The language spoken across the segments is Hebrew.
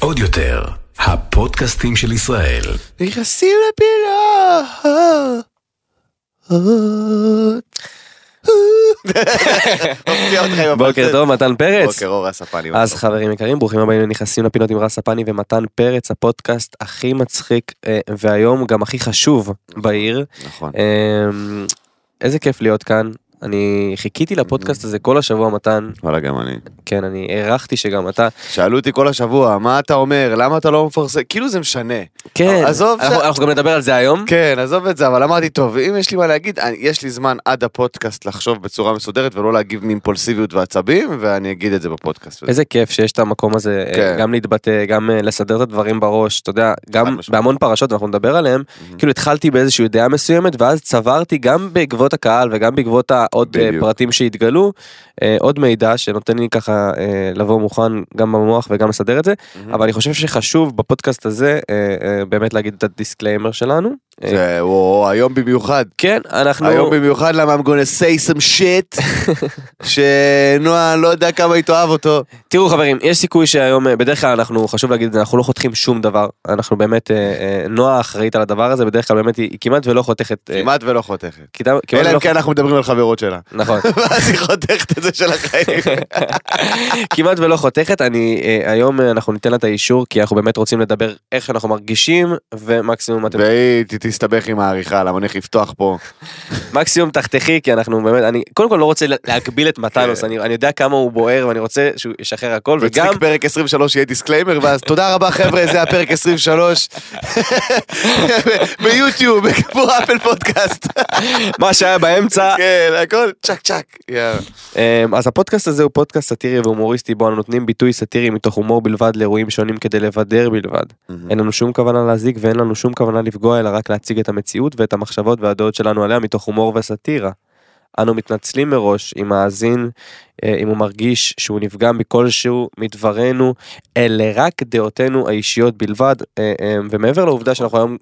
עוד יותר, הפודקאסטים של ישראל. נכנסים לפינות. בוקר. טוב, מתן פרץ. בוקר אור הספני. אז חברים יקרים, ברוכים הבאים לנכנסים לפינות עם רס ספני ומתן פרץ, הפודקאסט הכי מצחיק אה, והיום גם הכי חשוב בעיר. נכון. אה, איזה כיף להיות כאן. אני חיכיתי לפודקאסט הזה כל השבוע מתן, וואלה גם אני. כן אני הערכתי שגם אתה, שאלו אותי כל השבוע מה אתה אומר למה אתה לא מפרסם כאילו זה משנה. כן, עזוב אנחנו, ש- אנחנו גם נדבר על זה היום, כן עזוב את זה אבל אמרתי טוב אם יש לי מה להגיד אני- יש לי זמן עד הפודקאסט לחשוב בצורה מסודרת ולא להגיב מאימפולסיביות ועצבים ואני אגיד את זה בפודקאסט. איזה כיף שיש את המקום הזה אה, כן. גם להתבטא, גם אה, לסדר את הדברים בראש, אתה יודע, גם. בהמון פרשות ואנחנו נדבר מהמם. כאילו התחלתי באיזושהי דעה מסוימת ואז צברתי גם בעקבות הקהל וגם בעקבות העוד אה, בדיוק. פרטים שהתגלו אה, עוד מידע שנותן לי ככה אה, לבוא מוכן גם במוח וגם לסדר את זה מהמם. אבל אני חושב שחשוב בפודקאסט הזה באמת להגיד את ה disclaimer שלנו. אה, זה וואו, היום במיוחד. כן אנחנו היום במיוחד למה I'm gonna say some shit שנועה לא יודע כמה היא תאהב אותו. תראו חברים יש סיכוי שהיום אה, בדרך כלל אנחנו חשוב להגיד את זה אנחנו לא חותכים שום דבר אנחנו באמת אה, נועה אחראית על הדבר הזה בדרך כלל באמת היא, כמעט ולא חותכת. כמעט ולא חותכת. אלא אם כן אנחנו מדברים על חברות שלה. נכון ואז היא חותכת את זה של החיים. כמעט ולא חותכת אני היום אנחנו ניתן לה את האישור כי אנחנו באמת רוצים לדבר איך אנחנו מרגישים ומקסימום אתם והיא תסתבך עם העריכה למה אני הולך לפתוח פה. מקסימום תחתכי כי אנחנו באמת אני קודם כל לא רוצה להגביל את מתנוס כן. אני יודע כמה הוא בוער ואני רוצה שהוא ישחרר הכל וגם וגם פרק 23 יהיה disclaimer ואז תודה רבה חבר'ה זה הפרק 23 ביוטיוב כמו אפל פודקאסט מה שהיה באמצע כן הכל צ'ק צ'ק. אמ, אז הפודקאסט הזה הוא פודקאסט סאטירי והומוריסטי בו אנו נותנים ביטוי סאטירי מתוך הומור בלבד לאירועים שונים כדי לבדר בלבד. אין לנו שום כוונה להזיק ואין לנו שום כוונה לפגוע אלא רק להציג את המציאות ואת המחשבות והדעות שלנו עליה מתוך הומור וסאטירה. אנו מתנצלים מראש אם מאזין אה, אם הוא מרגיש שהוא נפגע מכלשהו מדברנו אלה רק דעותינו האישיות בלבד אה, אה, ומעבר לעובדה שאנחנו היום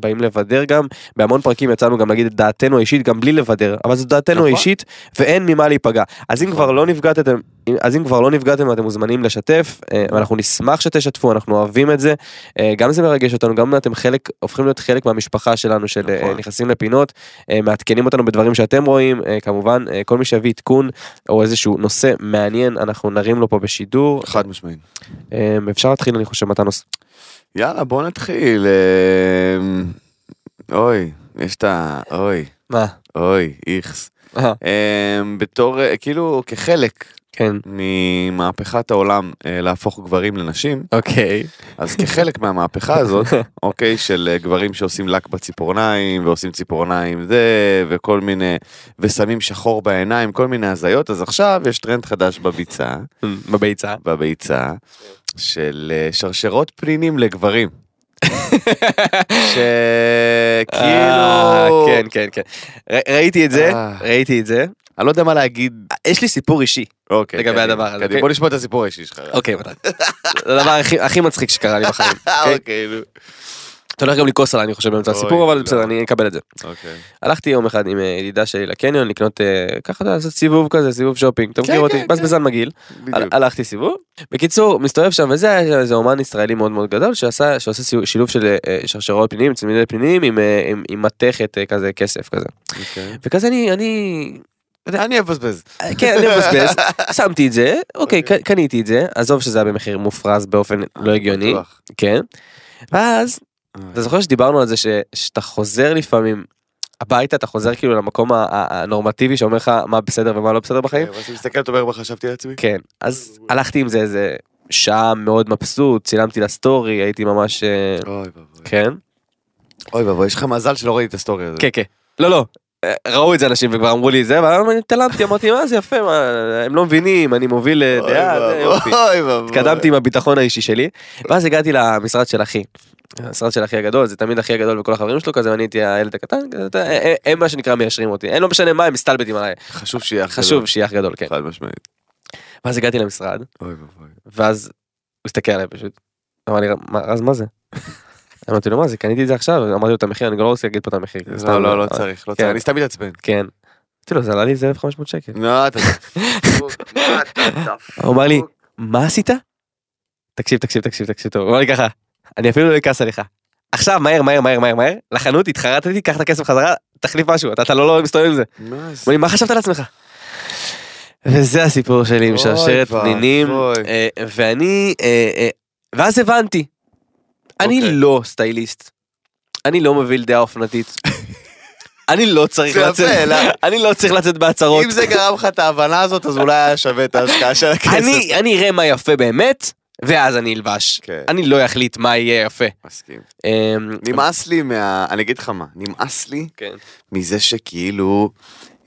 באים לבדר גם בהמון פרקים יצאנו גם להגיד את דעתנו האישית גם בלי לבדר אבל זו דעתנו נכון. האישית ואין ממה להיפגע אז אם כבר לא נפגעתם אז אם כבר לא נפגעתם אתם מוזמנים לשתף ואנחנו נשמח שתשתפו אנחנו אוהבים את זה גם זה מרגש אותנו גם אתם חלק הופכים להיות חלק מהמשפחה שלנו של נכון. נכנסים לפינות מעדכנים אותנו בדברים שאתם רואים כמובן אה, כל מי שיביא עדכון או איזשהו נושא מעניין אנחנו נרים לו פה בשידור חד משמעית. אה, אפשר להתחיל אני חושב מתן נושא יאללה בוא נתחיל. אה, אוי יש את ה... אוי מה אוי איכס. אה, אה, בתור אה, כאילו כחלק כן. ממהפכת העולם אה, להפוך גברים לנשים. אוקיי. אז כחלק מהמהפכה הזאת אוקיי של אה, גברים שעושים לק בציפורניים ועושים ציפורניים זה וכל מיני ושמים שחור בעיניים כל מיני הזיות אז עכשיו יש טרנד חדש בביצה. בביצה. בביצה של אה, שרשרות פנינים לגברים. שכאילו כן כן כן. ראיתי את זה. ראיתי את זה אני לא יודע מה להגיד יש לי סיפור אישי אוקיי, לגבי קדימה, הדבר הזה, קדימה. אוקיי? בוא נשמע את הסיפור האישי שלך. אוקיי. זה הדבר הכי- הכי מצחיק שקרה לי בחיים. אוקיי? אוקיי, נו. אתה הולך גם לכעוס עליי אני חושב באמצע הסיפור אבל לא. בסדר אני אקבל את זה. אוקיי. הלכתי יום אחד עם אה, ידידה שלי לקניון לקנות אה, ככה לעשות סיבוב כזה סיבוב שופינג אתה כן, מכיר אותי כן, בזבזן מגעיל. הלכתי סיבוב. בקיצור מסתובב שם וזה היה איזה אומן ישראלי מאוד מאוד גדול שעשה שעושה שילוב של אה, שרשרות פנינים צמידי פנינים עם, מתכת כזה כסף כזה. וכזה אני אני אני אבזבז. כן אני מבזבז שמתי את זה אוקיי ק- קניתי את זה עזוב שזה היה במחיר מופרז באופן לא הגיוני בטוח. כן. ואז אתה זוכר שדיברנו על זה שאתה חוזר לפעמים הביתה אתה חוזר כאילו למקום הנורמטיבי שאומר לך מה בסדר ומה לא בסדר בחיים. ואז אני מסתכל אתה אומר מה חשבתי לעצמי. כן אז הלכתי עם זה איזה שעה מאוד מבסוט צילמתי לסטורי הייתי ממש אה, אוי ואבוי. כן אוי ואבוי יש לך מזל שלא ראיתי את הסטורי הזה. כן כן לא לא. אה, ראו את זה אנשים וכבר אמרו לי זה אבל אני התעלמתי אמרתי מה זה יפה מה הם לא מבינים אני מוביל אה, דעה זה יופי. התקדמתי עם הביטחון האישי שלי ואז הגעתי למשרד של אחי. המשרד של אחי הגדול זה תמיד אחי הגדול וכל החברים שלו כזה ואני הייתי הילד הקטן אה, הם מה שנקרא מיישרים אותי אין לא משנה מה הם מסתלבטים עליי חשוב שיהיה אח חשוב גדול. שיהיה אח גדול כן חד משמעית. ואז הגעתי למשרד. ואז הוא הסתכל עליי פשוט. אמר לי "מה- אז מה זה? אמרתי לו מה זה קניתי את זה עכשיו אמרתי לו את המחיר אני לא רוצה להגיד פה את המחיר. לא לא לא אה, צריך לא כן. צריך. אני סתם מתעצבן. כן. אמרתי לו זה עלה לי איזה 1500 שקל. לא אתה. הוא אמר לי מה עשית? תקשיב, תקשיב, תקשיב, תקשיב טוב, הוא אמר לי ככה, אני אפילו לא אכעס עליך. עכשיו, מהר, מהר, מהר, מהר, מהר, לחנות, התחרטתי, קח את הכסף חזרה, תחליף משהו, אתה, לא, לא מסתובב עם זה. מה חשבת על עצמך? וזה הסיפור שלי עם שרשרת. פנינים, אה, ואני, אה, אה, ואז הבנתי, אני אוקיי. לא סטייליסט, אני לא מביא דעה אופנתית, אני לא צריך לצאת? אני לא צריך לצאת בהצהרות, אם זה גרם לך את ההבנה הזאת, אז אולי היה שווה את ההשקעה של הכסף. אני אני אראה מה יפה באמת, ואז אני אלבש, כן. אני לא אחליט מה יהיה יפה. מסכים. אמ, נמאס לי מה... אני אגיד לך מה, נמאס לי כן. מזה שכאילו,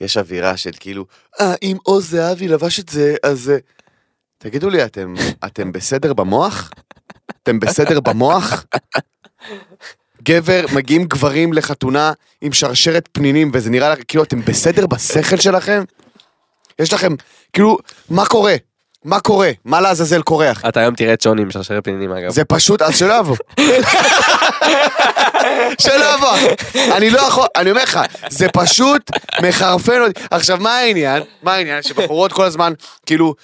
יש אווירה של כאילו, אה, אם עוז זהבי לבש את זה, אז... אה." תגידו לי, אתם, אתם בסדר במוח? אתם בסדר במוח? גבר, מגיעים גברים לחתונה עם שרשרת פנינים, וזה נראה לך כאילו אתם בסדר בשכל שלכם? יש לכם, כאילו, מה קורה? מה קורה? מה לעזאזל קורה, אחי? אתה היום תראה את שוני עם שרשרת פנינים אגב. זה פשוט, אז שלא יבוא. שלא יבוא. אני לא יכול, אני אומר לך, זה פשוט מחרפן אותי. עכשיו, מה העניין? מה העניין? שבחורות כל הזמן, כאילו,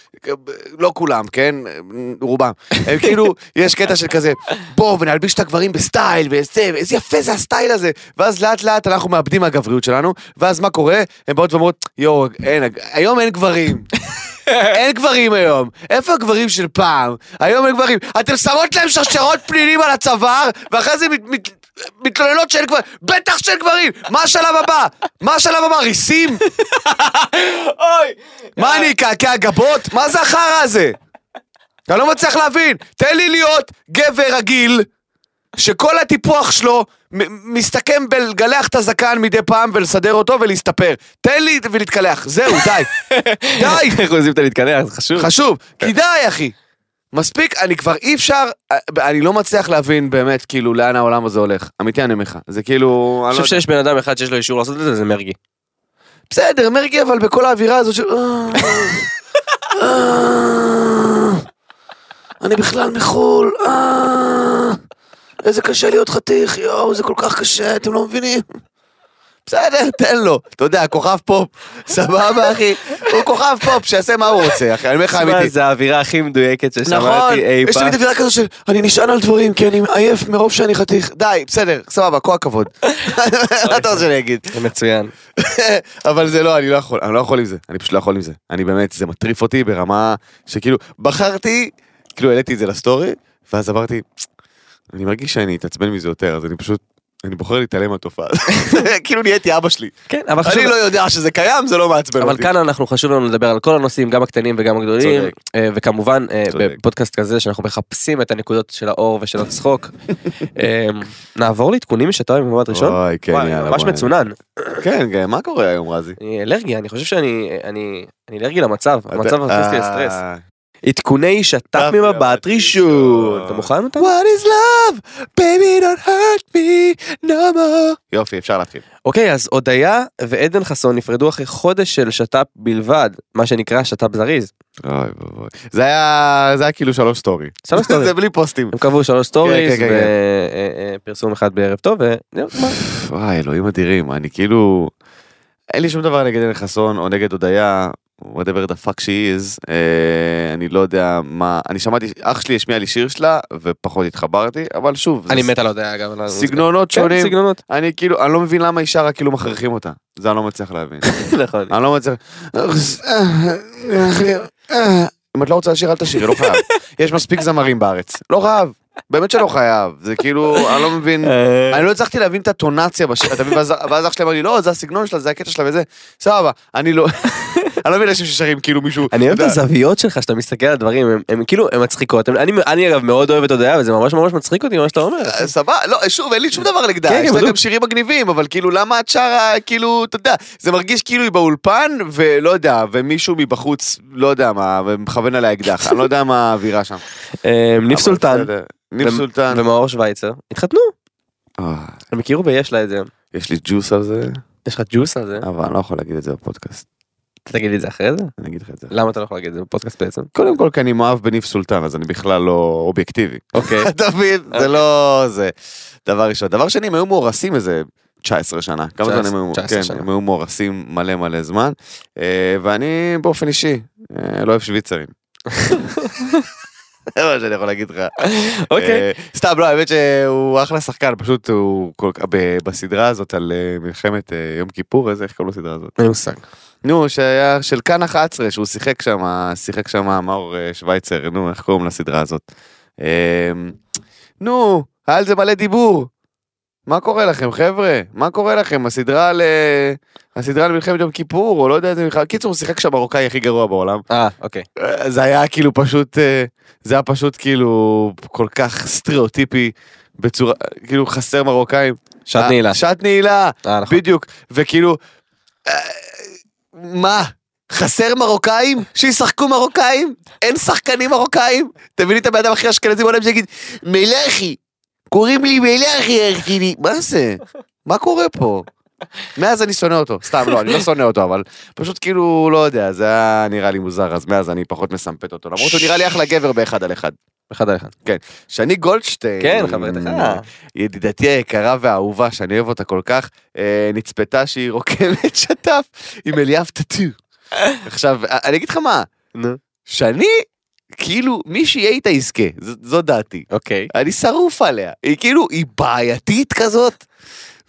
לא כולם, כן? רובם. הם כאילו, יש קטע של כזה, בוא ונלביש את הגברים בסטייל, וזה, ואיזה יפה זה הסטייל הזה. ואז לאט לאט אנחנו מאבדים מהגבריות שלנו, ואז מה קורה? הן באות ואומרות, יואו, היום אין גברים. אין גברים היום. איפה הגברים של פעם? היום אין גברים. אתן שמות להם שרשרות פנינים על הצוואר, ואחרי זה מת, מת, מתלוננות שאין גברים. בטח שאין גברים! מה השלב הבא? מה השלב הבא? ריסים? אוי! מה אני אקעקע גבות? מה זה החרא הזה? אני לא מצליח להבין. תן לי להיות גבר רגיל, שכל הטיפוח שלו מסתכם בלגלח את הזקן מדי פעם ולסדר אותו ולהסתפר. תן לי ולהתקלח. זהו, די. די. איך עושים את הלהתקלח, זה חשוב. חשוב, כי די אחי. מספיק, אני כבר אי אפשר, אני לא מצליח להבין באמת כאילו לאן העולם הזה הולך. אמיתי אני אומר לך, זה כאילו, אני לא חושב. שיש בן אדם אחד שיש לו אישור לעשות את זה, זה מרגי. בסדר, מרגי אבל בכל האווירה הזאת של... "אה, אה, אני בכלל מחו"ל, אה, איזה קשה להיות חתיך, יואו, זה כל כך קשה, אתם לא מבינים? בסדר, תן לו, אתה יודע, כוכב פופ, סבבה אחי, הוא כוכב פופ, שיעשה מה הוא רוצה, אחי, אני אומר לך אמיתי. זה האווירה הכי מדויקת נכון, ששמעתי אי יש פעם. תמיד אווירה כזו של אני נשען על דברים כי אני עייף מרוב שאני חתיך. די, בסדר, סבבה, כל הכבוד. מה אתה רוצה שאני אגיד? זה מצוין. אבל זה לא, אני לא יכול, אני לא יכול עם זה, אני פשוט לא יכול עם זה. אני באמת, זה מטריף אותי ברמה שכאילו, בחרתי, כאילו העליתי את זה לסטורי, ואז אמרתי, אני מרגיש שאני אתעצבן מזה יותר, אז אני פשוט, אני בוחר להתעלם מהתופעה. כאילו נהייתי אבא שלי. כן, אבל חשוב... אני לא יודע שזה קיים, זה לא מעצבן אבל אותי. כאן אנחנו חשוב לנו לדבר על כל הנושאים גם הקטנים וגם הגדולים. אה, וכמובן אה. בפודקאסט כזה שאנחנו מחפשים את הנקודות של האור ושל הצחוק. אה, נעבור לעדכונים משת"פ במבט ראשון. אוי, כן, יאללה, ממש. מצונן. כן, כן, מה קורה היום רזי? אני אלרגי אני חושב שאני אני אני אלרגי למצב המצב מכניס לי לסטרס. אה, עדכוני שת"פ שת"פ ממבט ראשון. ראשון. אתה מוכן אותם? What is love? Baby don't hurt me no more. יופי, אפשר להתחיל. אוקיי אז הודיה ועדן חסון נפרדו אחרי חודש של שת"פ בלבד מה שנקרא שת"פ זריז. אוי ואבוי. זה היה, זה היה כאילו שלוש סטורי. שלוש סטורי. זה בלי פוסטים. הם קבעו שלוש סטוריז כן, כן, כן. ופרסום אחד בערב טוב וזהו. וואי, אלוהים אדירים, אני כאילו... אין לי שום דבר נגד עדן חסון או נגד הודיה, whatever the fuck she is, אה, אני לא יודע מה, אני שמעתי, אח שלי השמיע לי שיר שלה ופחות התחברתי, אבל שוב, אני מת על הודיה אגב. המוזיקה. סגנונות כן, שונים, סגנונות. אני כאילו, אני לא מבין למה אישה רק כאילו מכריחים אותה, זה אני לא מצליח להבין. נכון. אני לא מצליח... אם את לא רוצה לשיר אל תשאירי, לא חייב. יש מספיק זמרים בארץ, לא חייב. באמת שלא חייב, זה כאילו, אני לא מבין, אני לא הצלחתי להבין את הטונציה בשיר, אתה מבין? ואז ואז אח שלי אמר לי, לא, זה הסגנון שלה, זה הקטע שלה וזה, סבבה, אני לא, אני לא מבין אנשים ששרים כאילו מישהו, אני אוהב את הזוויות שלך שאתה מסתכל על דברים הם- כאילו הם מצחיקות. אני אגב מאוד אוהב את הודיה וזה ממש ממש מצחיק אותי מה שאתה אומר. אה, סבבה, לא, שוב, אין לי שום דבר נגדה, כן, יש כן, לה. גם שירים מגניבים, אבל כאילו, למה את שרה, כאילו, אתה יודע, זה מרגיש כאילו היא באולפן, ולא יודע, ומישהו מבחוץ, לא יודע מה, ומכוון עליה אקדח, אני לא יודע מה האווירה שם. אה, ניף סולטן. ניף. ומאור שווייצר. התחתנו. אה, הם הכירו ויש לה את זה. יש לי ג'וס על זה, יש לך ג'וס על זה? אבל אני לא יכול להגיד את זה בפודקאסט, תגיד לי את זה אחרי זה אני אגיד לך את זה. למה אתה לא יכול להגיד את זה בפודקאסט בעצם קודם כל כי אני מאוהב בניף סולטן, אז אני בכלל לא אובייקטיבי. אוקיי אתה מבין? זה לא זה. דבר ראשון. דבר שני, הם היו מאורסים איזה 19 שנה. כמה זמן 19 הם היו? 19 כן, שנה. הם היו מאורסים מלא מלא זמן. אה, ואני באופן אישי, אה, לא אוהב שוויצרים. זה מה שאני יכול להגיד לך. אוקיי. אה, סתם, לא, האמת שהוא אחלה שחקן, פשוט הוא בסדרה הזאת על מלחמת יום כיפור, איזה, איך קוראים לסדרה הזאת? אין מושג. נו, שהיה של כאן 11, שהוא שיחק שם, שיחק שם מאור אה, שווייצר, נו, איך קוראים לסדרה הזאת? אה, נו, היה על זה מלא דיבור. מה קורה לכם, חבר'ה? מה קורה לכם? הסדרה על... הסדרה על מלחמת יום כיפור, או לא יודע איזה מלחמת... קיצור, הוא שיחק שם מרוקאי הכי גרוע בעולם. אה, אוקיי. אה, זה היה כאילו פשוט, אה, זה היה פשוט כאילו כל כך סטריאוטיפי, בצורה, כאילו חסר מרוקאים. שעת נעילה. שעת נעילה, נכון. בדיוק, וכאילו, מה? חסר מרוקאים? שישחקו מרוקאים? אין שחקנים מרוקאים? תביא לי את הבן אדם הכי אשכנזי בעולם שיגיד, מלאכי, קוראים לי מלאכי, ארקיני, מה זה? מה קורה פה? מאז אני שונא אותו, סתם לא, אני לא שונא אותו, אבל פשוט כאילו, לא יודע, זה היה נראה לי מוזר, אז מאז אני פחות מסמפת אותו, למרות שהוא נראה לי אחלה גבר באחד על אחד. אחד על אחד. שני גולדשטיין, כן, חברתך. ידידתי היקרה והאהובה, שאני אוהב אותה כל כך, אה, נצפתה שהיא רוקמת שטף עם אליאב טאטו. עכשיו, אני אגיד לך מה, נו. שאני, כאילו, מי שיהיה איתה יזכה, זו דעתי. אוקיי. אני שרוף עליה. היא כאילו, היא בעייתית כזאת,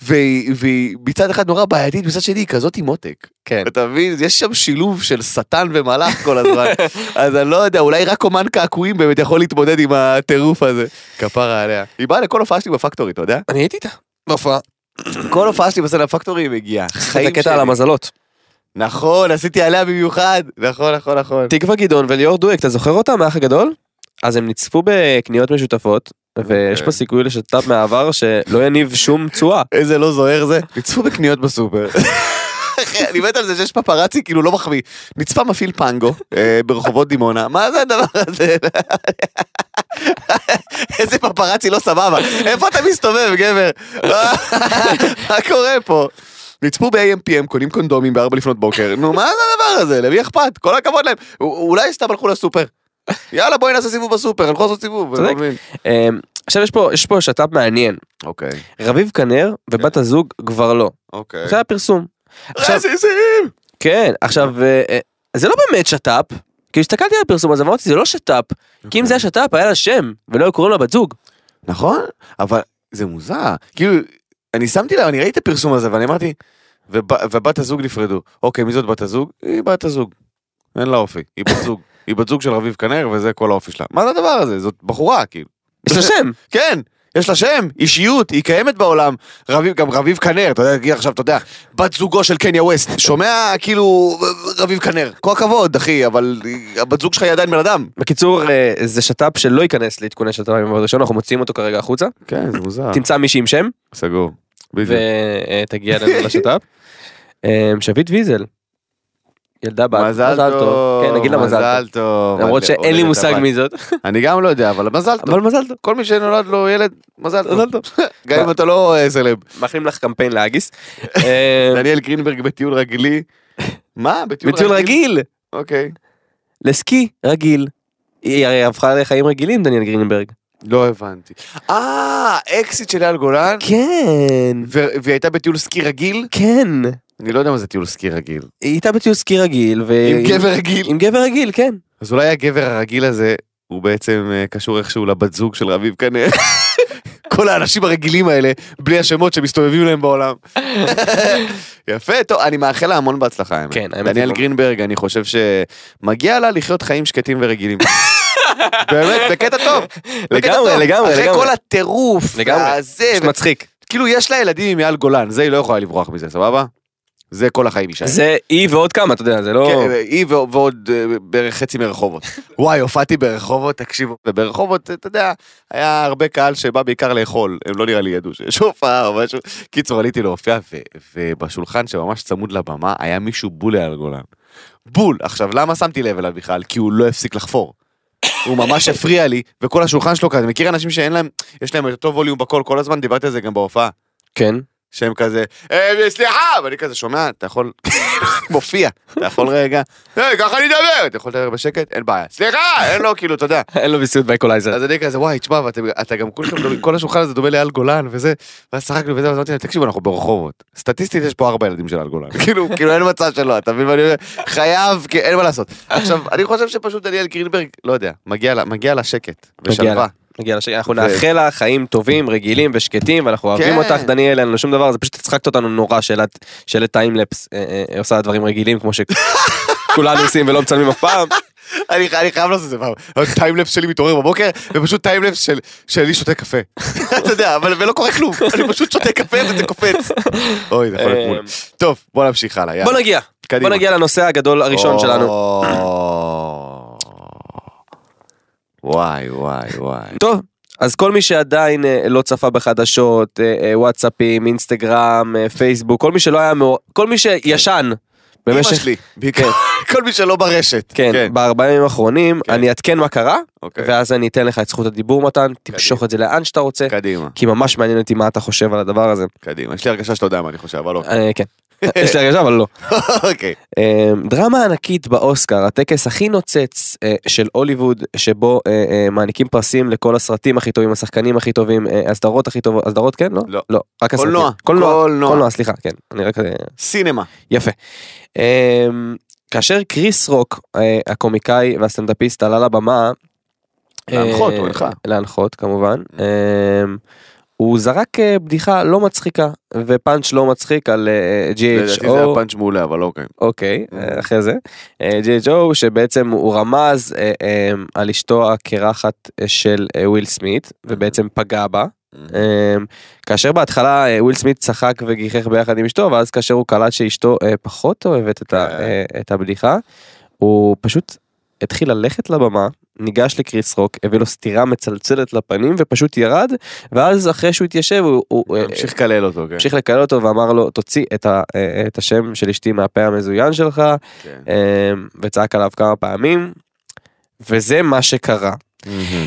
והיא, והיא מצד אחד נורא בעייתית, מצד שני היא כזאת עם מותק. כן. אתה מבין? יש שם שילוב של שטן ומלאך כל הזמן. אז אני לא יודע, אולי רק אומן קעקועים באמת יכול להתמודד עם הטירוף הזה. כפרה עליה. היא באה לכל הופעה שלי בפקטורי, אתה יודע? אני הייתי איתה. בהופעה. כל הופעה שלי בסדר הפקטורי היא מגיעה. חיים שלי. על המזלות. נכון, עשיתי עליה במיוחד. נכון, נכון, נכון. תקווה גדעון וליאור דואק, אתה זוכר אותם מהאח הגדול? אז הם נצפו בקניות משותפות, ויש פה אוקיי. סיכוי לשת"פ מהעבר שלא יניב שום תשואה. איזה לא זוהר זה. נצפו בקניות בסופר. אני מת על זה שיש פפרצי כאילו לא מחמיא. נצפה מפעיל פנגו אה, ברחובות דימונה. מה זה הדבר הזה? איזה פפרצי לא סבבה. איפה אתה מסתובב גבר? מה קורה פה? נצפו ב-AMPM, קונים קונדומים ב-4 לפנות בוקר. נו מה זה הדבר הזה? למי אכפת? כל הכבוד להם. אולי סתם הלכו לסופר. יאללה בואי נעשה סיבוב בסופר, הלכו לעשות סיבוב. אני לא צודק. מבין. אמ, עכשיו יש פה, יש פה שת"פ מעניין. אוקיי, רביב כנר ובת הזוג כבר לא. אוקיי. זה היה פרסום. עכשיו, רסיסים! כן, עכשיו, אה, אה, זה לא באמת שת"פ. כי הסתכלתי על הפרסום הזה ואמרתי זה לא שת"פ. כי אם זה היה שת"פ היה לה שם ולא היו קוראים לה בת זוג. נכון, אבל זה מוזר. כאילו, אני שמתי לב, אני ראיתי את הפרסום הזה ואני אמרתי, "וב- ובת הזוג נפרדו. אוקיי, מי זאת בת הזוג? היא בת הזוג. אין לה אופי, היא בת זוג. היא בת זוג של רביב כנר וזה כל האופי שלה. מה זה הדבר הזה? זאת בחורה, כאילו. יש לה שם. כן, יש לה שם, אישיות, היא קיימת בעולם. רביב, גם רביב כנר, אתה יודע, עכשיו, אתה יודע, בת זוגו של קניה ווסט. שומע, כאילו, רביב כנר. כל הכבוד, אחי, אבל הבת זוג שלך היא עדיין בן אדם. בקיצור אה, זה שת"פ שלא ייכנס לעדכוני שת"פ עם הראשון אנחנו מוציאים אותו כרגע החוצה. כן, זה מוזר. תמצא מישהי עם שם סגור. ותגיע אלינו לשת"פ. אה, שביט ויזל. ילדה בת. מזל טוב. כן נגיד לה מזל טוב. למרות שאין לי מושג. מי זאת. אני גם לא יודע, אבל מזל טוב. אבל מזל טוב. כל מי שנולד לו ילד, מזל טוב. גם אם אתה לא אה, סלב. מאחלים לך קמפיין להגיס. אה, דניאל גרינברג בטיול רגלי. מה? בטיול רגיל. אוקיי. לסקי רגיל. היא הרי הפכה לחיים רגילים דניאל גרינברג. לא הבנתי. אה, אקסיט של אייל גולן? כן. והיא הייתה בטיול סקי רגיל? כן. אני לא יודע מה זה טיול סקי רגיל. היא הייתה בטיול סקי רגיל. ו- עם גבר רגיל. עם גבר רגיל כן. אז אולי הגבר הרגיל הזה, הוא בעצם אה, קשור איכשהו לבת זוג של רביב כנראה. כל האנשים הרגילים האלה, בלי השמות שמסתובבים להם בעולם. יפה, טוב, אני מאחל לה המון בהצלחה. האמת. כן, האמת דניאל גרינברג, אני חושב שמגיע לה לחיות חיים שקטים ורגילים. באמת, בקטע טוב. לגמרי. לגמרי, אחרי. כל הטירוף, לגמרי. פשוט מצחיק. כאילו יש לה ילדים עם אייל גולן, זה היא לא יכולה לברוח מזה, סבבה? זה כל החיים אישה. זה היא ועוד כמה אתה יודע זה לא. כן, ו- ועוד אה, בערך חצי מרחובות. וואי, הופעתי ברחובות, תקשיבו, וברחובות, אתה יודע, היה הרבה קהל שבא בעיקר לאכול, הם לא נראה לי ידעו שיש הופעה או משהו. קיצור, עליתי להופיע, ובשולחן שממש צמוד לבמה, היה מישהו בול על גולן. בול. עכשיו, למה שמתי לב אליו בכלל? כי הוא לא הפסיק לחפור. הוא ממש הפריע לי, וכל השולחן שלו כזה, מכיר אנשים שאין להם, יש להם את אותו ווליום בקול כל הזמן, דיברתי על זה גם בהופעה. כן. שהם כזה, "אה, סליחה, ואני כזה שומע, אתה יכול, מופיע, אתה יכול רגע, "אה, ככה אני אדבר, אתה יכול לדבר בשקט, אין בעיה, סליחה, אין לו, כאילו, אתה יודע. אין לו ויסות באקולייזר. אז אני כזה, וואי, תשמע, ואתם- אתה גם כולכם, כל השולחן הזה דומה לאייל גולן וזה, ואז צחקנו וזה, ואז אמרתי להם, תקשיבו, אנחנו ברחובות. סטטיסטית יש פה ארבע ילדים של אייל גולן. כאילו, כאילו אין מצב שלא, אתה מבין מה אני אומר? חייב, אין מה לעשות. עכשיו, אני חושב שפשוט דניאל גרינברג, לא יודע, מגיע לה- לה שקט ושלווה. לה. מגיע לשקט, אנחנו ו- נאחל לה חיים טובים, רגילים ושקטים, ואנחנו אוהבים כן. אותך דניאל, אין לנו שום דבר, זה פשוט הצחקת אותנו נורא שאלת שאלת timelapse אה, אה, עושה דברים רגילים כמו שכולנו עושים ולא מצלמים אף פעם. אני אני חייב לעשות את זה פעם. טיימלפס שלי מתעורר בבוקר, ופשוט timelapse של- שלי שותה קפה. אתה יודע, אבל ולא קורה כלום, אני פשוט שותה קפה וזה קופץ. אוי, זה יכול להיות מול. טוב, בוא נמשיך הלאה, יאללה. בוא נגיע. בוא נגיע לנושא הגדול הראשון שלנו. וואי, וואי, וואי. טוב, אז כל מי שעדיין אה, לא צפה בחדשות, אה, אה, וואטסאפים, אינסטגרם, פייסבוק, כל מי שלא היה מאור... כל מי שישן אמא במשך... שלי, בעיקר, כל מי שלא ברשת. כן, בארבעה ימים האחרונים, כן. אני אעדכן מה קרה, אוקיי. ואז אני אתן לך את זכות הדיבור מתן, תמשוך את זה לאן שאתה רוצה, קדימה, כי ממש מעניין אותי מה אתה חושב על הדבר הזה. קדימה. יש לי הרגשה שאתה יודע מה אני חושב, אבל לא. כן. יש לי הרגשה אבל לא. אוקיי. אה, דרמה ענקית באוסקר, הטקס הכי נוצץ אה, של הוליווד, שבו אה, מעניקים פרסים לכל הסרטים הכי טובים, השחקנים הכי טובים, הסדרות הכי טובות, הסדרות כן? לא? לא. לא, רק הסרטים. קולנוע. קולנוע. קולנוע. סליחה, כן. אני רק... סינמה. יפה. כאשר קריס רוק, הקומיקאי והסטנדאפיסט, עלה לבמה, להנחות, הוא הנחה. להנחות כמובן, הוא זרק אה, בדיחה לא מצחיקה ופאנץ' לא מצחיק על אה, לדעתי זה היה G.I. Jane, פאנץ' מעולה, אבל אוקיי. אוקיי, אה, אחרי זה, G.I. Jane שבעצם הוא רמז על אשתו הקרחת של וויל סמית ובעצם פגע בה. כאשר בהתחלה וויל סמית צחק וגיחך ביחד עם אשתו ואז כאשר הוא קלט שאשתו פחות אוהבת את הבדיחה הוא פשוט התחיל ללכת לבמה ניגש לקריס רוק הביא לו סטירה מצלצלת לפנים ופשוט ירד ואז אחרי שהוא התיישב הוא, הוא אה, המשיך לקלל אותו, כן. המשיך לקלל אותו ואמר לו תוציא את, ה, אה, את השם של אשתי מהפה המזוין שלך כן. אמ, וצעק עליו כמה פעמים וזה מה שקרה. מהמם.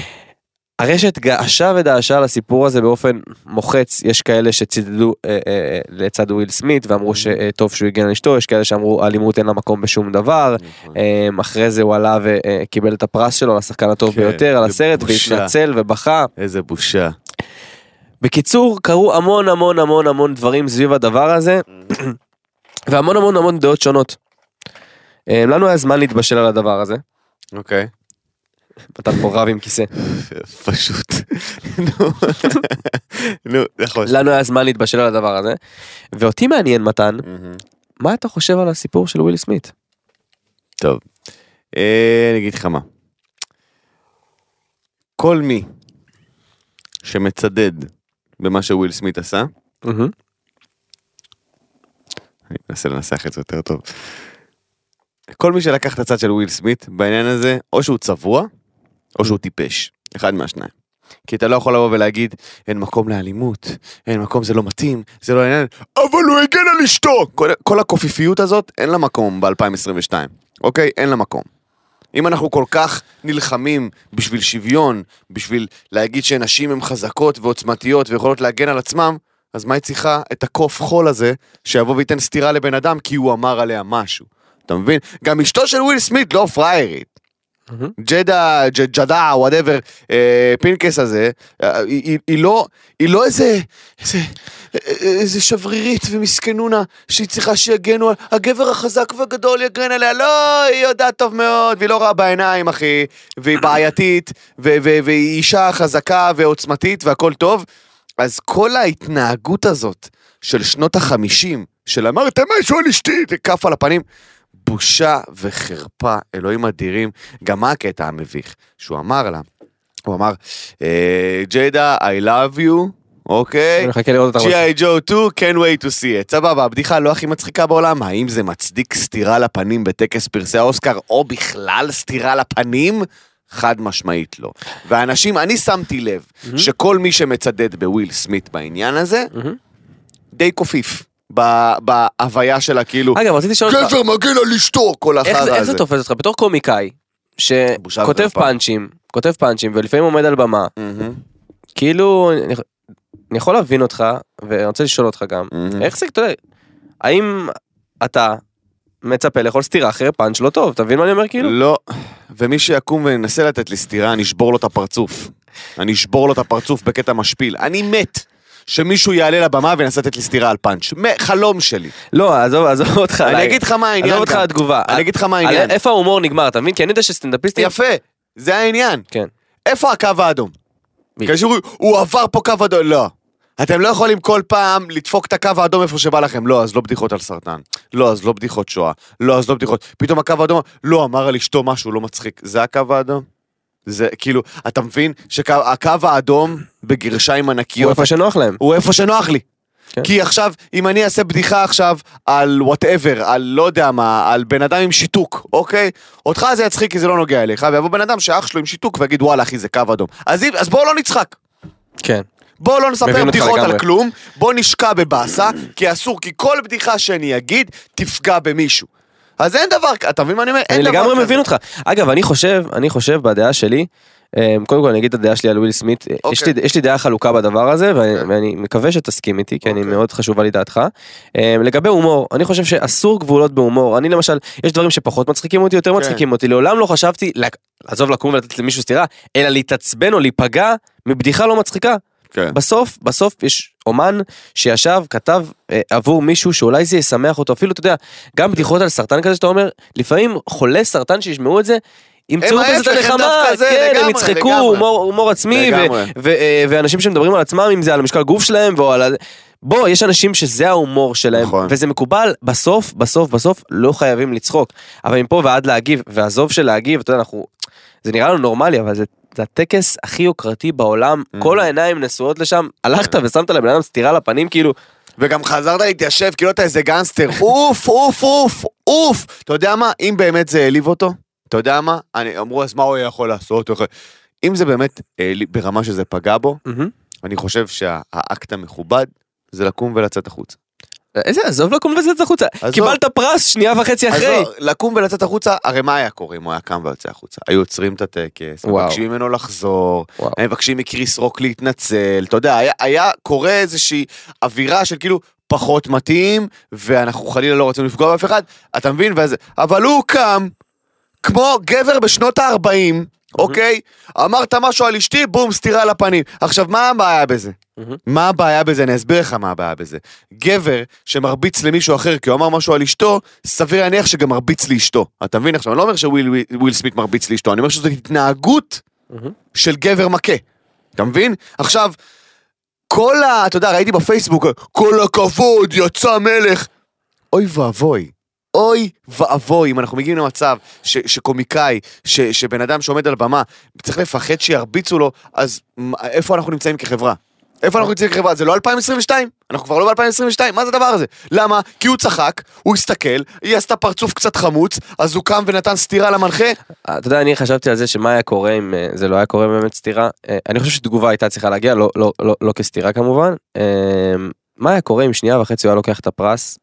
הרשת געשה ודעשה על הסיפור הזה באופן מוחץ, יש כאלה שצידדו אה, אה, לצד וויל סמית ואמרו שטוב שהוא הגן על אשתו, יש כאלה שאמרו אלימות אין לה מקום בשום דבר. אה, אחרי זה הוא עלה וקיבל את הפרס שלו לשחקן הטוב כן, ביותר על הסרט בבושה. והתנצל ובכה. איזה בושה. בקיצור, קרו המון המון המון המון דברים סביב הדבר הזה, והמון המון המון דעות שונות. אה, לנו היה זמן להתבשל על הדבר הזה, אוקיי. אתה פה רב עם כיסא. פשוט. נו. נכון. לנו היה זמן להתבשל על הדבר הזה, ואותי מעניין מתן. מה אתה חושב על הסיפור של וויל סמית? טוב. אה, אני אגיד לך מה. כל מי שמצדד במה שוויל סמית עשה. אני מנסה לנסח את זה יותר טוב. כל מי שלקח את הצד של וויל סמית בעניין הזה, או שהוא צבוע, או שהוא טיפש. אחד מהשניים. כי אתה לא יכול לבוא ולהגיד, אין מקום לאלימות, אין מקום, זה לא מתאים, זה לא העניין, אבל הוא הגן על אשתו! כל, כל הקופיפיות הזאת, אין לה מקום ב-2022, אוקיי? אין לה מקום. אם אנחנו כל כך נלחמים בשביל שוויון, בשביל להגיד שנשים הן חזקות ועוצמתיות ויכולות להגן על עצמם, אז מה היא צריכה את הקוף חול הזה שיבוא וייתן סטירה לבן אדם כי הוא אמר עליה משהו? אתה מבין? גם אשתו של וויל סמית לא פריירית. מהמם. ג'דה, ג'דה, whatever, אה, פינקט הזה, אה, היא, לא, היא לא איזה, איזה, איזה שברירית ומסכנונה שהיא צריכה שיגנו, על- הגבר החזק והגדול יגן עליה, לא, היא יודעת טוב מאוד, והיא לא רואה בעיניים, אחי, והיא בעייתית, והיא אישה חזקה ועוצמתית והכל טוב, אז כל ההתנהגות הזאת של שנות החמישים, של אמרתם משהו על אשתי, כף על הפנים, בושה וחרפה, אלוהים אדירים. גם מה הקטע המביך? שהוא אמר לה, הוא אמר, אה, ג'יידה, I love you, אוקיי? אני מחכה לראות אותה. G.I. Joe 2, can't wait to see it. סבבה, הבדיחה לא הכי מצחיקה בעולם, האם זה מצדיק סטירה לפנים בטקס פרסי האוסקר, או בכלל סטירה לפנים? חד משמעית לא. ואנשים, אני שמתי לב שכל מי שמצדד בוויל סמית בעניין הזה. די קופיף. בהוויה שלה, כאילו, אגב, רציתי לשאול אותך, גבר מגן על אשתו, כל איך החרא זה- איך הזה. זה תופס אותך בתור קומיקאי, בושה שכותב וחרפה. פאנצ'ים, כותב פאנצ'ים ולפעמים עומד על במה, מהמם. כאילו, אני- אני יכול להבין אותך, ואני רוצה לשאול אותך גם, מהמם. איך זה, אתה יודע, האם אתה מצפה לאכול סטירה אחרי פאנץ' לא טוב, אתה מבין מה אני אומר כאילו? לא, ומי שיקום וינסה לתת לי סטירה, אני אשבור לו את הפרצוף. אני אשבור לו את הפרצוף בקטע משפיל. אני מת שמישהו יעלה לבמה וינסה לתת לי סטירה על פאנץ'. חלום שלי. לא, עזוב, עזוב אותך. אני. אגיד לך מה העניין עזוב אותך. התגובה. אני אגיד לך מה העניין. איפה ההומור נגמר, אתה מבין? כי אני יודע שסטנדאפיסטים... יפה, זה העניין. כן. איפה הקו האדום? כאשר הוא עבר פה קו אדום, לא. אתם לא יכולים כל פעם לדפוק את הקו האדום איפה שבא לכם. לא, אז לא בדיחות על סרטן. לא, אז לא בדיחות שואה. לא, אז לא בדיחות. פתאום הקו האדום, לא, אמר על אשתו משהו לא מצחיק. זה הקו האדום? זה כאילו, אתה מבין שהקו האדום בגרשיים הוא ענקיות, איפה שנוח להם. הוא איפה שנוח לי. כן. כי עכשיו, אם אני אעשה בדיחה עכשיו על whatever, על לא יודע מה, על בן אדם עם שיתוק, אוקיי? אותך זה יצחיק כי זה לא נוגע אליך, ויבוא בן אדם שאח שלו עם שיתוק ויגיד וואלה אחי זה קו אדום. אז, אז בואו לא נצחק. כן. בואו לא נספר בדיחות על. כלום, בואו נשקע בבאסה, כי אסור, כי כל בדיחה שאני אגיד תפגע במישהו. אז אין דבר, אתה מבין מה אני אומר? אני לגמרי. מבין אותך. אגב, אני חושב, אני חושב בדעה שלי, אמ, קודם כל אני אגיד את הדעה שלי על וויל סמית, יש לי- אוקיי. יש לי דעה חלוקה בדבר הזה, ואני- אוקיי. ואני מקווה שתסכים איתי, כי אני אוקיי. מאוד חשובה לי דעתך. אמ, לגבי הומור, אני חושב שאסור גבולות בהומור. אני למשל, יש דברים שפחות מצחיקים אותי, יותר כן. מצחיקים אותי. לעולם לא חשבתי, לעזוב לקום ולתת למישהו סטירה, אלא להתעצבן או להיפגע מבדיחה לא מצחיקה. כן. בסוף, בסוף יש אומן שישב, כתב אה, עבור מישהו שאולי זה ישמח אותו, אפילו, אתה יודע, גם בדיחות על סרטן כזה שאתה אומר, לפעמים חולי סרטן שישמעו את זה, ימצאו בזה את הנחמה, כן, הם יצחקו. הומור, עצמי, ו- לגמרי. ו- אה, ואנשים שמדברים על עצמם, אם זה על משקל גוף שלהם, או על... ה- בוא, יש אנשים שזה ההומור שלהם, נכון. וזה מקובל, בסוף, בסוף, בסוף, לא חייבים לצחוק. אבל מפה ועד להגיב, ועזוב של להגיב, אתה יודע, אנחנו... זה נראה לנו נורמלי, אבל זה, זה הטקס הכי יוקרתי בעולם, Mm. כל העיניים נשואות לשם, הלכת ושמת לבן אדם סטירה לפנים, כאילו, וגם חזרת להתיישב כאילו אתה איזה גנגסטר, אוף, אוף, אוף, אוף. אתה יודע מה, אם באמת זה העליב אותו, אתה יודע מה, אני, אמרו אז מה הוא יכול לעשות. אם זה באמת ברמה שזה פגע בו, מהמם. אני חושב שהאקט המכובד זה לקום ולצאת החוצה. איזה, עזוב לקום ולצאת החוצה, עזוב. קיבלת פרס שנייה וחצי אחרי. לא, לקום ולצאת החוצה, הרי מה היה קורה אם הוא היה קם ויוצא החוצה? היו עוצרים את הטקס. מבקשים ממנו לחזור, מבקשים מקריס רוק להתנצל, אתה יודע, היה, היה קורה איזושהי אווירה של כאילו פחות מתאים, ואנחנו חלילה לא רוצים לפגוע באף אחד, אתה מבין? ואז, אבל הוא קם, כמו גבר בשנות ה-40, אוקיי? אמרת משהו על אשתי, בום, סטירה לפנים. עכשיו, מה הבעיה בזה? מה הבעיה בזה? אני אסביר לך מה הבעיה בזה. גבר שמרביץ למישהו אחר כי הוא אמר משהו על אשתו, סביר להניח שגם מרביץ לאשתו. אתה מבין עכשיו? אני לא אומר שוויל וויל- וויל סמית מרביץ לאשתו, אני אומר שזו התנהגות. של גבר מכה. אתה מבין? עכשיו, כל ה... אתה יודע, ראיתי בפייסבוק, כל הכבוד, יצא מלך. אוי ואבוי. אוי ואבוי אם אנחנו מגיעים למצב ש, שקומיקאי, ש, שבן אדם שעומד על במה, צריך לפחד שירביצו לו, אז איפה אנחנו נמצאים כחברה? איפה אנחנו נמצאים כחברה? זה לא 2022? אנחנו כבר לא ב-2022? מה זה הדבר הזה? למה? כי הוא צחק, הוא הסתכל, היא עשתה פרצוף קצת חמוץ, אז הוא קם ונתן סטירה למנחה. אתה יודע, אני חשבתי על זה שמה היה קורה אם אה, זה לא היה קורה באמת סטירה. אה, אני חושב שתגובה הייתה צריכה להגיע, לא, לא, לא, לא כסטירה כמובן. אה, מה היה קורה אם שנייה וחצי הוא היה לוקח את הפרס?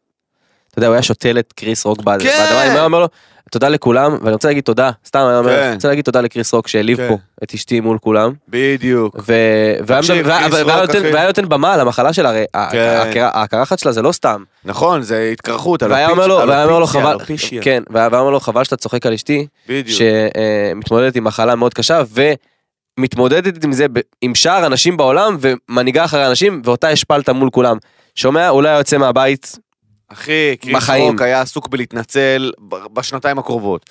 אתה יודע, הוא היה שותל את קריס רוק באד-. באדמה, אם הוא היה אומר לו, תודה לכולם, ואני רוצה להגיד תודה, סתם, אני אומר, כן. אני רוצה להגיד תודה לקריס רוק שהעליב כן. פה את אשתי מול כולם. בדיוק. והיה נותן- במה למחלה שלה, הרי כן. הקר- הקרחת שלה זה לא סתם. נכון, זה התקרחות, והיה אומר לו, חבל. כן, והיה אומר לו חבל שאתה צוחק על אשתי. שמתמודדת עם מחלה מאוד קשה ומתמודדת עם זה עם שאר אנשים בעולם ומנהיגה אחרי אנשים ואותה השפלת מול כולם. שומע? אולי יוצא מהבית. אחי, קריס בחיים. רוק היה עסוק בלהתנצל בשנתיים הקרובות.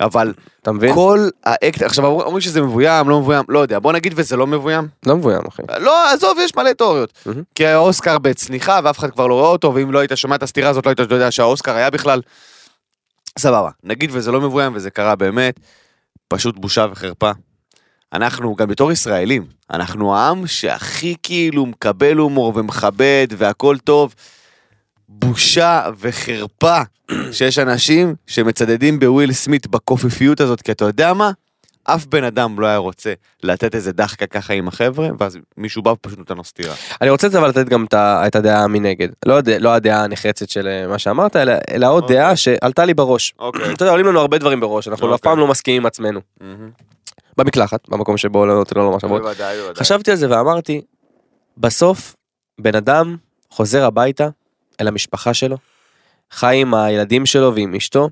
אבל אתה מבין? כל האקט, עכשיו אומרים שזה מבוים, לא מבוים, לא יודע, בוא נגיד וזה לא מבוים. לא מבוים אחי. לא, עזוב, יש מלא תיאוריות. מהמם. כי האוסקר בצניחה ואף אחד כבר לא רואה אותו, ואם לא היית שומע את הסתירה הזאת, לא היית יודע שהאוסקר היה בכלל. סבבה, נגיד וזה לא מבוים וזה קרה באמת, פשוט בושה וחרפה. אנחנו גם בתור ישראלים, אנחנו העם שהכי כאילו מקבל הומור ומכבד והכל טוב. בושה וחרפה שיש אנשים שמצדדים בוויל סמית בקופפיות הזאת, כי אתה יודע מה? אף בן אדם לא היה רוצה לתת איזה דחקה ככה עם החבר'ה, ואז מישהו בא ופשוט נותן לו סטירה. אני רוצה אבל לתת גם את הדעה מנגד. לא לא הדעה הנחרצת של אה, מה שאמרת אלא אלא עוד אוקיי. דעה שעלתה לי בראש. אוקיי. אתה יודע עולים לנו הרבה דברים בראש אנחנו אף אוקיי. פעם לא מסכימים עם עצמנו. במקלחת במקום שבו לא נותן לו מחשבות. חשבתי על זה ואמרתי, בסוף, בן אדם חוזר הביתה אל המשפחה שלו, חי עם הילדים שלו ועם אשתו,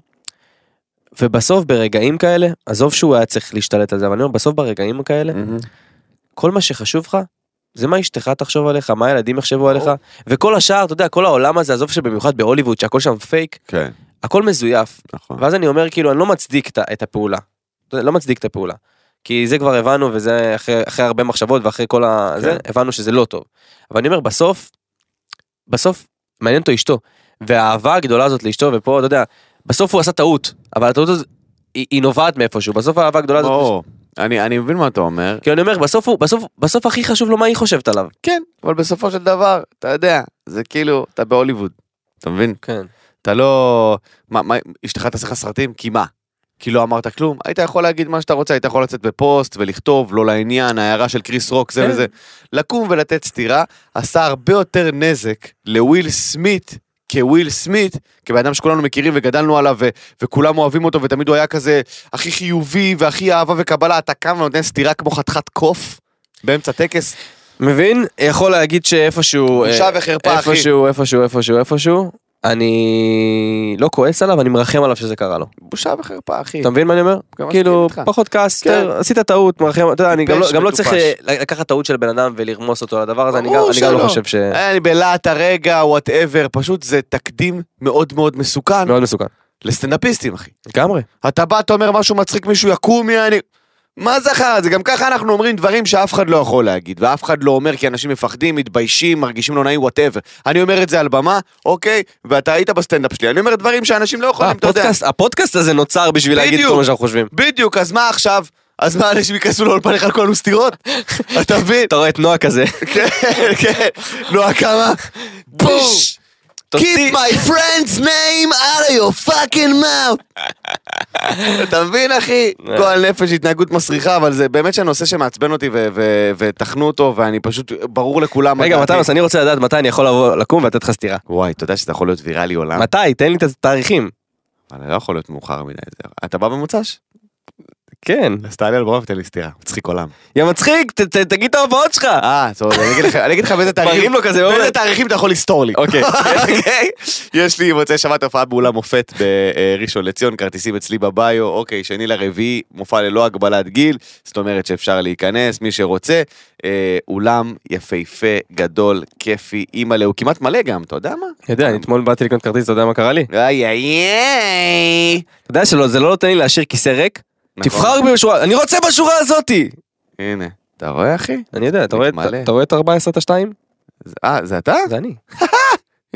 ובסוף ברגעים כאלה, עזוב שהוא היה צריך להשתלט על זה, אבל אני אומר, בסוף ברגעים כאלה, מהמם. כל מה שחשוב לך, זה מה אשתך תחשוב עליך, מה הילדים יחשבו עליך, וכל השאר, אתה יודע, כל העולם הזה, עזוב שבמיוחד בהוליווד, שהכל שם פייק, כן, הכל מזויף. נכון. ואז אני אומר, כאילו, אני לא מצדיק את הפעולה. לא מצדיק את הפעולה. כי זה כבר הבנו, וזה אחרי, אחרי הרבה מחשבות ואחרי כל ה... זה, כן. הבנו שזה לא טוב. אבל אני אומר, בסוף, בסוף, מעניין אותו אשתו. והאהבה הגדולה הזאת לאשתו, ופה, אתה יודע, בסוף הוא עשה טעות, אבל הטעות הזאת, היא, היא נובעת מאיפשהו. בסוף האהבה הגדולה הזאת... ברור. אני אני מבין מה אתה אומר. כי אני אומר, בסוף הוא, בסוף, בסוף הכי חשוב לו מה היא חושבת עליו. כן, אבל בסופו של דבר, אתה יודע, זה כאילו, אתה בהוליווד. אתה מבין? כן. אתה לא... מה, מה, אשתך תעשה לך סרטים? כי מה? כי לא אמרת כלום? היית יכול להגיד מה שאתה רוצה, היית יכול לצאת בפוסט ולכתוב, לא לעניין, ההערה של קריס רוק, זה כן. וזה. לקום ולתת סטירה, עשה הרבה יותר נזק לוויל סמית כוויל סמית, כבן אדם שכולנו מכירים וגדלנו עליו ו- וכולם אוהבים אותו ותמיד הוא היה כזה הכי חיובי והכי אהבה וקבלה, אתה קם ונותן סטירה כמו חתיכת קוף באמצע טקס, מבין? יכול להגיד שאיפשהו... בושה אה, וחרפה, אחי. איפשהו, איפשהו, איפשהו, איפשהו. אני לא כועס עליו, אני מרחם עליו שזה קרה לו. בושה וחרפה אחי. אתה מבין מה אני אומר? כאילו. פחות כעס, כן. עשית טעות, מרחם, אתה יודע, אני גם לא- לא צריך. אה, לקחת טעות של בן אדם ולרמוס אותו על הדבר הזה, אני גם לא. חושב ש... אני בלהט הרגע, whatever, פשוט זה תקדים מאוד מאוד מסוכן מאוד מסוכן. לסטנדאפיסטים, אחי. לגמרי. אתה בא, אתה אומר משהו מצחיק, מישהו יקום, יעני... מה זה אחר זה? גם ככה אנחנו אומרים דברים שאף אחד לא יכול להגיד, ואף אחד לא אומר כי אנשים מפחדים, מתביישים, מרגישים לא נעים, whatever. אני אומר את זה על במה, אוקיי, ואתה היית בסטנדאפ שלי, אני אומר דברים שאנשים לא יכולים, אתה יודע. הפודקאסט- הזה נוצר בשביל להגיד. כל מה שאנחנו חושבים. בדיוק, אז מה עכשיו? אז מה, אנשים ייכנסו לאולפן יחלקו לנו סטירות? אתה מבין? אתה רואה את נועה כזה. כן, כן. נועה כמה? בום! תוציא- Keep my friend's name out of your fucking mouth. אתה מבין אחי? גועל נפש, התנהגות מסריחה, אבל זה באמת שהנושא שמעצבן אותי וטחנו אותו, ואני פשוט, ברור לכולם. רגע. מתנוס, אני רוצה לדעת מתי אני יכול לבוא לקום ולתת לך סטירה. וואי, אתה יודע שזה יכול להיות ויראלי עולם? מתי? תן לי את התאריכים. אבל לא יכול להיות מאוחר מדי. אתה בא במוצ"ש? כן. אז תעלה על במה ותן לי סטירה, מצחיק עולם. יא מצחיק, תגיד את ההופעות שלך. אה, טוב, אני אגיד לך- באיזה תאריכים, באיזה תאריכים אתה יכול לסתור לי. אוקיי. אוקיי? יש לי מוצאי שבת הופעה באולם מופת בראשון לציון, כרטיסים אצלי בביו, אוקיי, שני לרביעי, מופע ללא הגבלת גיל, זאת אומרת שאפשר להיכנס, מי שרוצה. אה, אולם יפהפה, גדול, כיפי, אימא'לה, הוא כמעט מלא גם, אתה יודע מה? יודע, אתמול באתי לקנות כרטיס, אתה יודע מה קרה לי? איי איי איי. אתה יודע שזה לא נותן לי להשאיר כיסא ריק? נכון. תבחר בשורה, אני רוצה בשורה הזאתי! הנה, אתה רואה אחי? אני יודע, אתה רואה את- מתמלא. אתה רואה את 14 את השתיים? אה, זה אתה? זה אני.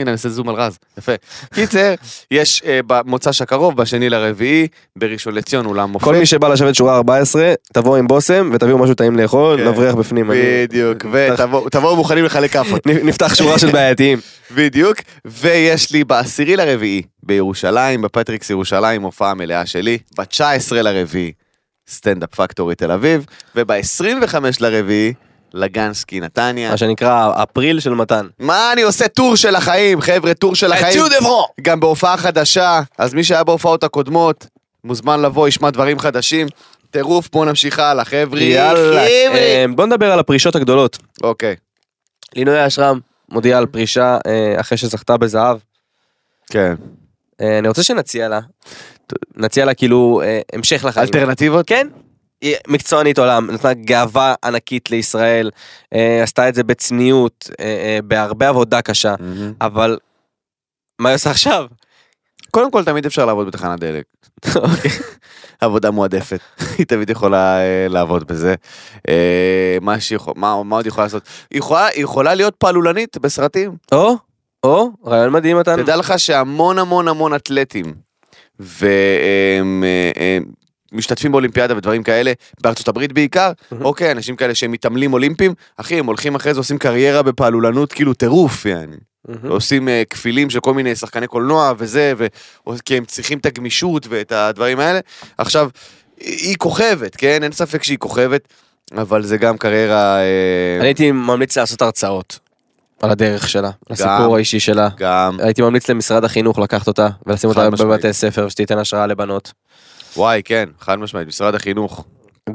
הנה, אני עושה זום על רז, יפה. קיצר, יש אה, במוצ"ש הקרוב, בשני לרביעי, בראשון לציון, אולם מופת. כל מי שבא לשבת שורה 14, תבואו עם בושם ותביאו משהו טעים לאכול, כן. נבריח בפנים. בדיוק, ותבואו מוכנים לחלק כאפות. נפתח שורה של בעייתיים. בדיוק, ויש לי בעשירי לרביעי בירושלים, בפטריקס ירושלים, הופעה מלאה שלי, ב-19 לרביעי, סטנדאפ פקטורי תל אביב, וב-25 לרביעי, לגנסקי נתניה. מה שנקרא אפריל של מתן. מה אני עושה טור של החיים, חבר'ה, טור של החיים. גם בהופעה חדשה, אז מי שהיה בהופעות הקודמות, מוזמן לבוא, ישמע דברים חדשים. טירוף, בואו נמשיך הלאה, חבר'ה. יאללה, חבר'ה. אה, בוא נדבר על הפרישות הגדולות. אוקיי, לינוי אשרם מודיעה על פרישה אה, אחרי שזכתה בזהב. כן. אה, אני רוצה שנציע לה, נציע לה כאילו המשך לחיים. אלטרנטיבות? כן. מקצוענית עולם, נתנה גאווה ענקית לישראל, אה, עשתה את זה בצניעות, אה, אה, בהרבה עבודה קשה. אבל מה היא עושה עכשיו? קודם כל, תמיד אפשר לעבוד בתחנת דלק. אוקיי. עבודה מועדפת, היא תמיד יכולה לעבוד בזה. מה שהיא יכולה, מה, עוד יכולה לעשות? היא יכולה, להיות פעלולנית בסרטים. או, או, רעיון מדהים מתן. תדע לך שהמון המון המון אתלטים ומשתתפים באולימפיאדה ודברים כאלה, בארצות הברית בעיקר. אוקיי, אנשים כאלה שהם מתעמלים אולימפיים, אחי, הם הולכים אחרי זה עושים קריירה בפעלולנות כאילו טירוף, יעני. עושים אה, כפילים של כל מיני שחקני קולנוע וזה, ו... כי הם צריכים את הגמישות ואת הדברים האלה. עכשיו, היא כוכבת, כן? אין ספק שהיא כוכבת, אבל זה גם קריירה... אה, אני הייתי ממליץ לעשות הרצאות על הדרך שלה, על הסיפור האישי שלה. גם, הייתי ממליץ למשרד החינוך לקחת אותה ולשים אותה. בבתי ספר שתיתן השראה לבנות. וואי, כן, חד משמעית, משרד החינוך.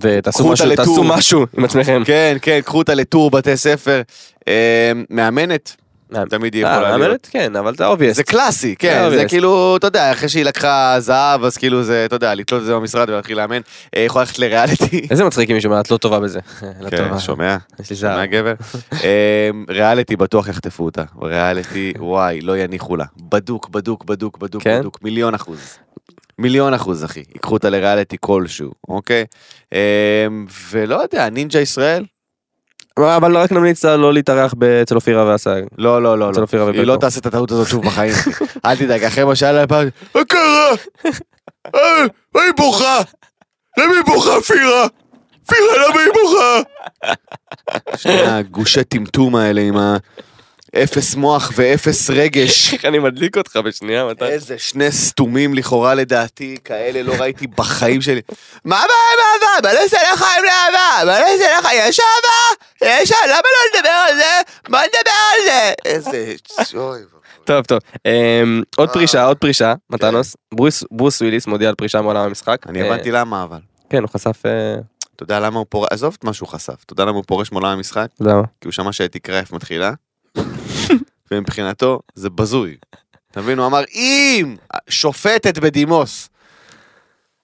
ותעשו משהו. תעשו משהו עם עצמכם. כן, כן, קחו אותה לטור בתי ספר. אה, מאמנת, תמיד היא אה, יכולה להיות. מאמנת? כן, אבל זה אובייסט. זה קלאסי, כן, זה. כאילו, אתה יודע, אחרי שהיא לקחה זהב, אז כאילו זה, אתה יודע, לתלות את זה במשרד ולהתחיל לאמן. אה, יכולה ללכת לריאליטי. איזה מצחיק אם אומר, את לא טובה בזה. לא כן, טובה. שומע? יש לי זהב. שומע גבר? אה, ריאליטי בטוח יחטפו אותה. ריאליטי, וואי, לא יניחו לה. בדוק, בדוק, בדוק, בדוק, כן? בדוק, מיליון אחוז. מיליון אחוז, אחי. ייקחו אותה לריאליטי כלשהו, אוקיי? אה, ולא יודע, נינג'ה ישראל? אבל רק נמליץ לה לא להתארח אצל אופירה ואסג. לא, לא, לא, אצל לא. היא. לא תעשה את הטעות הזאת שוב בחיים. אל תדאג, אחרי מה שהיה לה פעם, מה קרה? אה, מה היא בוכה? למה היא בוכה, פירה? פירה, למה היא בוכה? שני הגושי טמטום האלה עם האפס מוח ואפס רגש. איך אני מדליק אותך בשנייה, מתי? איזה שני סתומים לכאורה לדעתי, כאלה לא ראיתי בחיים שלי. מה הבעיה עם אהבה? מה נעשה לחיים לאהבה? מה נעשה לך? יש אהבה? יש אהבה? למה לא נדבר על זה? בוא נדבר על זה! איזה... טוב טוב. אמ, עוד אה. פרישה, עוד פרישה, מתנוס. ברוס- וויליס מודיע על פרישה מעולם המשחק. אני אה, הבנתי למה אבל. כן, הוא חשף... אה, אתה יודע למה הוא פורש? עזוב את מה שהוא חשף. אתה יודע למה הוא פורש מעולם המשחק? למה? כי הוא שמע שאתי קרייף מתחילה. ומבחינתו זה בזוי. אתה מבין? הוא אמר, אם שופטת בדימוס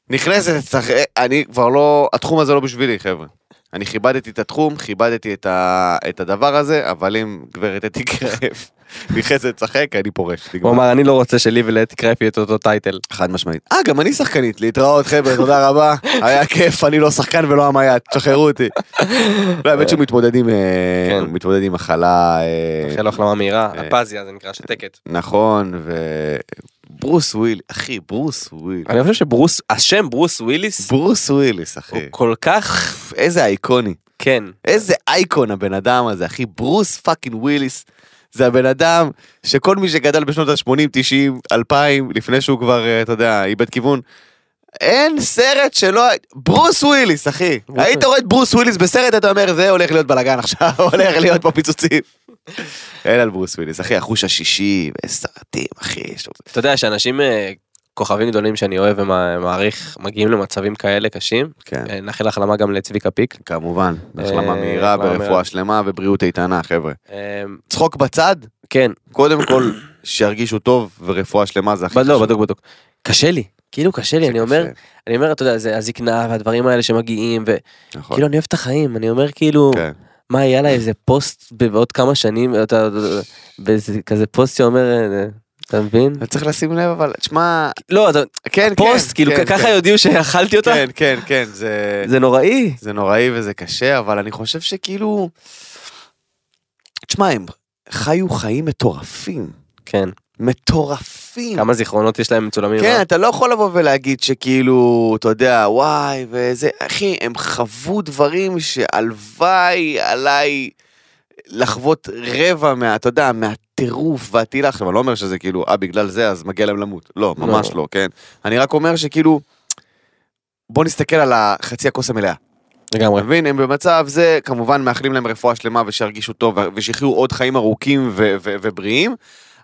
נכנסת אצלך, אני כבר לא, התחום הזה לא בשבילי, חבר'ה. אני כיבדתי את התחום, כיבדתי את, ה, את הדבר הזה, אבל אם גברת אתי קרייף נכנסת לשחק, אני פורש. הוא. אמר אני לא רוצה שלי ולאתי יהיה את אותו טייטל. חד משמעית. אה, גם אני שחקנית, להתראות חבר'ה, תודה רבה. היה כיף, אני לא שחקן ולא המייט, תשחררו אותי. לא, האמת שהוא מתמודד עם, אה. הוא מתמודד עם מחלה, אה, אחרי החלמה מהירה, אה. אפזיה זה נקרא שתקת. נכון, וברוס וויל, אחי, ברוס וויל. אני חושב שברוס, השם ברוס וויליס ברוס וויליס, הוא אחי. כל כך, איזה אייקוני. כן, איזה אייקון הבן אדם הזה, אחי. ברוס fucking וויליס. זה הבן אדם שכל מי שגדל בשנות ה-80, 90, 2000, לפני שהוא כבר, אה, אתה יודע, איבד כיוון, אין סרט שלא... ברוס וויליס, אחי. ברוס היית רואה את ברוס וויליס בסרט, אתה אומר, זה הולך להיות בלאגן עכשיו, הולך להיות פה פיצוצים. אין על ברוס וויליס, אחי, החוש השישי, וסרטים, אחי. יש לו- אתה יודע שאנשים, אה, כוכבים גדולים שאני אוהב ומעריך, מגיעים למצבים כאלה קשים. כן, אה, נאחל החלמה גם לצביקה פיק. כמובן. החלמה אה, מהירה ורפואה. שלמה ובריאות איתנה, חבר'ה. אה, צחוק בצד, כן, קודם כל, שירגישו טוב ורפואה שלמה זה הכי בד- לא, חשוב. בדוק בדוק. קשה לי, כאילו קשה לי, אני אומר, אני אומר, אתה יודע, זה הזקנה והדברים האלה שמגיעים, נכון. וכאילו אני אוהב את החיים, אני אומר כאילו, כן. מה יהיה לה איזה פוסט בעוד כמה שנים, כזה פוסט שאומר, אה, אתה מבין? צריך לשים לב אבל, תשמע, לא, אתה- כן, כן. פוסט, כאילו כן, ככה כן. יודיעו שאכלתי אותה? כן, כן, כן, זה... זה נוראי. זה נוראי וזה קשה, אבל אני חושב שכאילו... תשמע, הם חיו חיים מטורפים. כן. מטורפים. כמה זיכרונות יש להם מצולמים. כן, אה? אתה לא יכול לבוא ולהגיד שכאילו, אתה יודע, וואי, וזה, אחי, הם חוו דברים שהלוואי עליי לחוות רבע מה, אתה יודע, מהטירוף והטילה. עכשיו, אני לא אומר שזה כאילו, אה, בגלל זה, אז מגיע להם למות. לא, ממש לא. לא, כן? אני רק אומר שכאילו, בוא נסתכל על החצי הכוס המלאה. לגמרי. מבין? הם במצב זה, כמובן מאחלים להם רפואה שלמה ושירגישו טוב ושיחיו עוד חיים ארוכים ו- ו- ובריאים,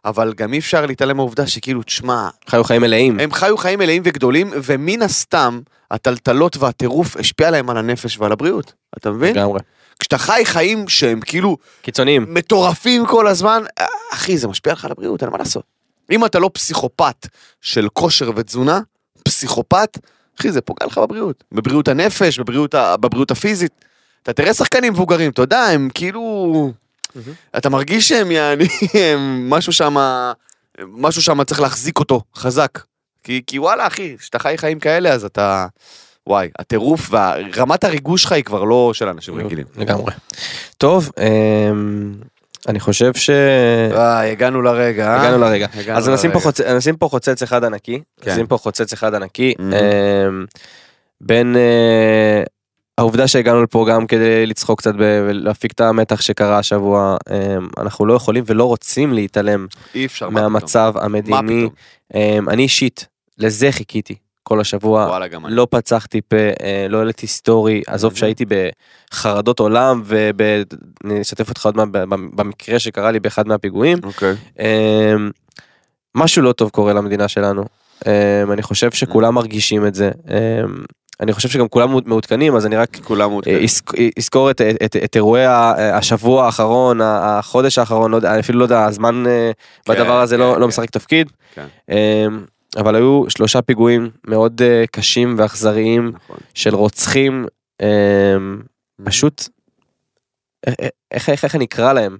אבל גם אי אפשר להתעלם מהעובדה שכאילו, תשמע, חיו חיים מלאים. הם חיו חיים מלאים וגדולים, ומן הסתם, הטלטלות והטירוף השפיע להם על הנפש ועל הבריאות. אתה מבין? לגמרי. כשאתה חי חיים שהם כאילו קיצוניים. מטורפים כל הזמן, אה, אחי, זה משפיע לך על הבריאות, אין מה לעשות. אם אתה לא פסיכופת של כושר ותזונה, פסיכופת, אחי, זה פוגע לך בבריאות. בבריאות הנפש, בבריאות, ה- בבריאות הפיזית. אתה תראה שחקנים מבוגרים, אתה יודע, הם כאילו... אתה מרגיש שהם יעני, הם משהו שם, משהו שם צריך להחזיק אותו חזק. כי, כי וואלה, אחי, כשאתה חי חיים כאלה, אז אתה... וואי, הטירוף ורמת הריגוש שלך היא כבר לא של אנשים רגילים. לגמרי. טוב, אמ, אני חושב ש... וואי, הגענו לרגע. אה? הגענו לרגע. הגענו אז נשים פה, לרגע. חוצ... נשים פה חוצץ אחד ענקי, כן. נשים פה חוצץ אחד ענקי. אמ, בין אה, העובדה שהגענו לפה גם כדי לצחוק קצת ולהפיק את המתח שקרה השבוע, אמ, אנחנו לא יכולים ולא רוצים להתעלם אי אפשר. מה מהמצב? המדיני. אני אישית, לזה חיכיתי כל השבוע. וואלה, גם אני. לא פצחתי פה, אה, לא העליתי סטורי, עזוב. שהייתי בחרדות עולם ואני אשתף אותך עוד מעט במקרה שקרה לי באחד מהפיגועים. אוקיי. אמ, משהו לא טוב קורה למדינה שלנו. אמ, אני חושב שכולם מרגישים את זה. אמ, אני חושב שגם כולם מעודכנים, אז אני רק כולם מעודכנים. אה, אזכ- אזכור את, את, את אירועי השבוע האחרון, החודש האחרון, לא יודע, אפילו לא יודע, הזמן אה, בדבר הזה כן, לא, כן. לא משחק תפקיד. כן. אבל היו שלושה פיגועים מאוד אה, קשים ואכזריים נכון. של רוצחים, אמ, פשוט, אה, אה, איך, איך, איך אני אקרא להם?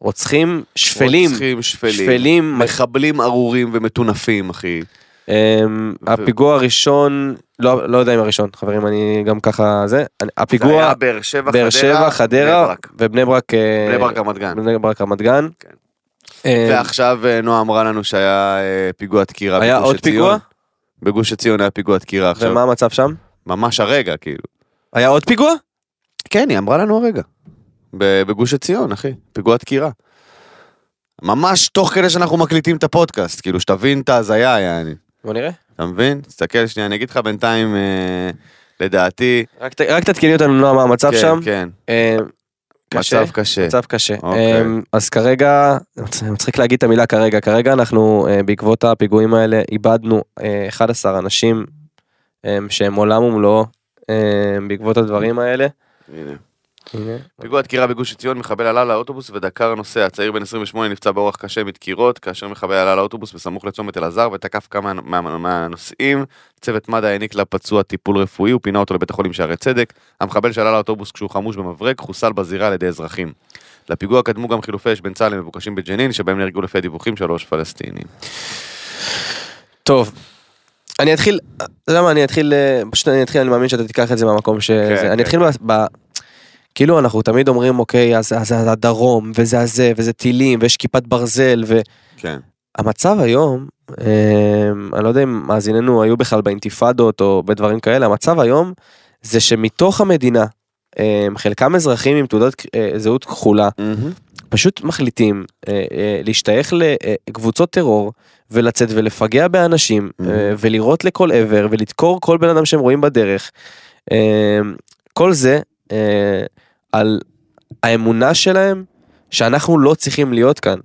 רוצחים שפלים, רוצחים שפלים. שפלים, מחבלים ארורים ומטונפים, אחי. אמ, הפיגוע הראשון, לא, לא יודע אם הראשון, חברים, אני גם ככה, זה, אני- זה הפיגוע, היה באר שבע, חדרה, ברק. ובני ברק, אה, בני ברק רמת גן. בני ברק רמת גן. כן. אה, ועכשיו אה, נועה אמרה לנו שהיה אה, פיגוע דקירה היה בגוש עוד עציון. פיגוע? בגוש עציון היה פיגוע דקירה עכשיו. ומה המצב שם? ממש הרגע, כאילו. היה עוד פיגוע? כן, היא אמרה לנו הרגע. בגוש עציון, אחי. פיגוע דקירה. ממש תוך כדי שאנחנו מקליטים את הפודקאסט, כאילו, שתבין את ההזיה, יעני. בוא נראה. אתה מבין? תסתכל שנייה, אני אגיד לך בינתיים, אה, לדעתי... רק ת- רק תעדכני אותנו נועה מה המצב כן, שם. כן. אה, קשה. מצב קשה. מצב קשה. אוקיי. אמ, אז כרגע, מצחיק להגיד את המילה כרגע, כרגע אנחנו אה, בעקבות הפיגועים האלה איבדנו אה, 11 אנשים אמ, שהם עולם ומלואו אמ, בעקבות הדברים האלה. הנה. הנה. פיגוע דקירה בגוש עציון, מחבל עלה לאוטובוס ודקר נוסע. צעיר בן 28 נפצע באורח קשה מדקירות, כאשר מחבל עלה לאוטובוס בסמוך לצומת אלעזר ותקף כמה מה- מה- מהנוסעים. צוות מד"א העניק לפצוע טיפול רפואי ופינה אותו לבית החולים שערי צדק. המחבל שעלה לאוטובוס כשהוא חמוש במברג חוסל בזירה על ידי אזרחים. לפיגוע קדמו גם חילופי אש בין צה"ל למבוקשים בג'נין, שבהם נהרגו לפי הדיווחים שלוש פלסטינים. טוב. אני אתחיל, אתה יודע מה, אני אתחיל, אה, פשוט אני אתחיל, אני מאמין שאתה תיקח את זה מהמקום ש... כן, אני כן. אתחיל ב... ב- כאילו אנחנו תמיד אומרים אוקיי אז זה הדרום וזה הזה וזה טילים ויש כיפת ברזל ו... כן. המצב היום, אמ, אני לא יודע אם מאזיננו היו בכלל באינתיפאדות או בדברים כאלה, המצב היום זה שמתוך המדינה, אמ, חלקם אזרחים עם תעודת אה, זהות כחולה, פשוט מחליטים אה, אה, להשתייך לקבוצות טרור ולצאת ולפגע באנשים Mhm. אה, ולירות לכל עבר ולדקור כל בן אדם שהם רואים בדרך. אמ, כל זה על האמונה שלהם שאנחנו לא צריכים להיות כאן.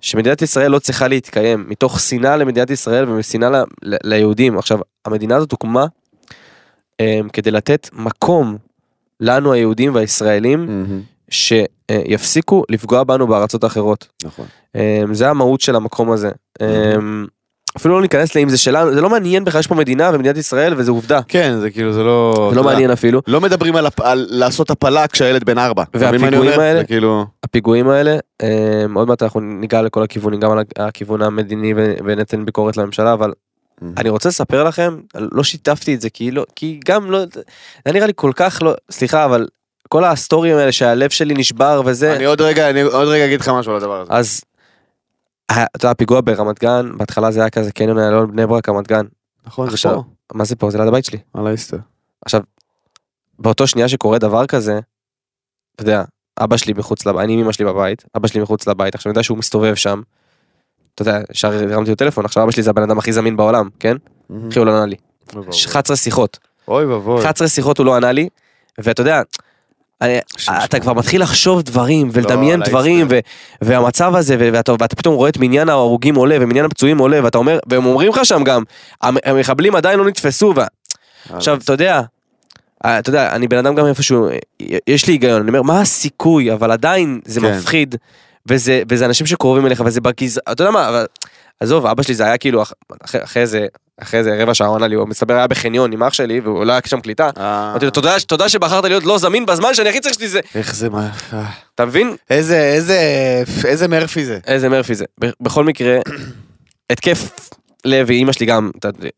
שמדינת ישראל לא צריכה להתקיים מתוך שנאה למדינת ישראל ומשנאה ל- ל- ליהודים. עכשיו, המדינה הזאת הוקמה um, כדי לתת מקום לנו היהודים והישראלים שיפסיקו לפגוע בנו בארצות האחרות. נכון. Um, זה המהות של המקום הזה. Um, אפילו לא ניכנס לאם זה שלנו, זה לא מעניין בכלל, יש פה מדינה ומדינת ישראל וזה עובדה. כן, זה כאילו, זה לא... זה לא יודע, מעניין אפילו. לא מדברים על, הפ- על לעשות הפלה כשהילד בן ארבע. והפיגועים? האלה- כאילו... הפיגועים האלה, um, עוד מעט אנחנו ניגע לכל הכיוונים, גם על הכיוון המדיני וניתן ביקורת לממשלה, אבל אני רוצה לספר לכם, לא שיתפתי את זה כי לא, כי גם לא, זה נראה לי כל כך לא, סליחה אבל כל הסטורים האלה שהלב שלי נשבר וזה, אני עוד רגע, אני עוד רגע אגיד לך משהו על הדבר הזה. אז, אתה יודע, הפיגוע ברמת גן, בהתחלה זה היה כזה קניון איילון בני ברק רמת גן, נכון, זה עכשיו, פה. מה זה פה? זה ליד הבית שלי. על האיסטר. עכשיו, באותו שנייה שקורה דבר כזה, אתה יודע, אבא שלי מחוץ לבית, אני עם אמא שלי בבית, אבא שלי מחוץ לבית, עכשיו אני יודע שהוא מסתובב שם, אתה יודע, ישר הרמתי לו טלפון, עכשיו אבא שלי זה הבן אדם הכי זמין בעולם, כן? אחי הוא לא ענה לי. אוי ואבוי. 11 שיחות. אוי ואבוי. 11 שיחות הוא לא ענה לי, ואתה יודע. אתה כבר מתחיל לחשוב דברים ולדמיין לא, דברים להסתר. ו- והמצב הזה ואתה פתאום רואה את מניין ההרוגים עולה ומניין הפצועים עולה ואתה אומר והם אומרים לך שם גם המ- המחבלים עדיין לא נתפסו ו- עכשיו אתה יודע. אה, אתה יודע אני בן אדם גם איפשהו אה, יש לי היגיון אני אומר מה הסיכוי אבל עדיין זה כן. מפחיד וזה וזה אנשים שקרובים אליך וזה בגז אתה יודע מה עזוב אבא שלי זה היה כאילו אח- אחרי- אחרי זה אחרי זה רבע שעה הוא ענה לי הוא מסתבר היה בחניון עם אח שלי והוא לא היה שם קליטה. אה, אמרתי לו תודה תודה שבחרת להיות לא זמין בזמן שאני הכי צריך שלי זה. איך זה מה... אה. אתה מבין? איזה, איזה, איזה מרפי זה. איזה מרפי זה. בכל מקרה התקף לב ואימא שלי גם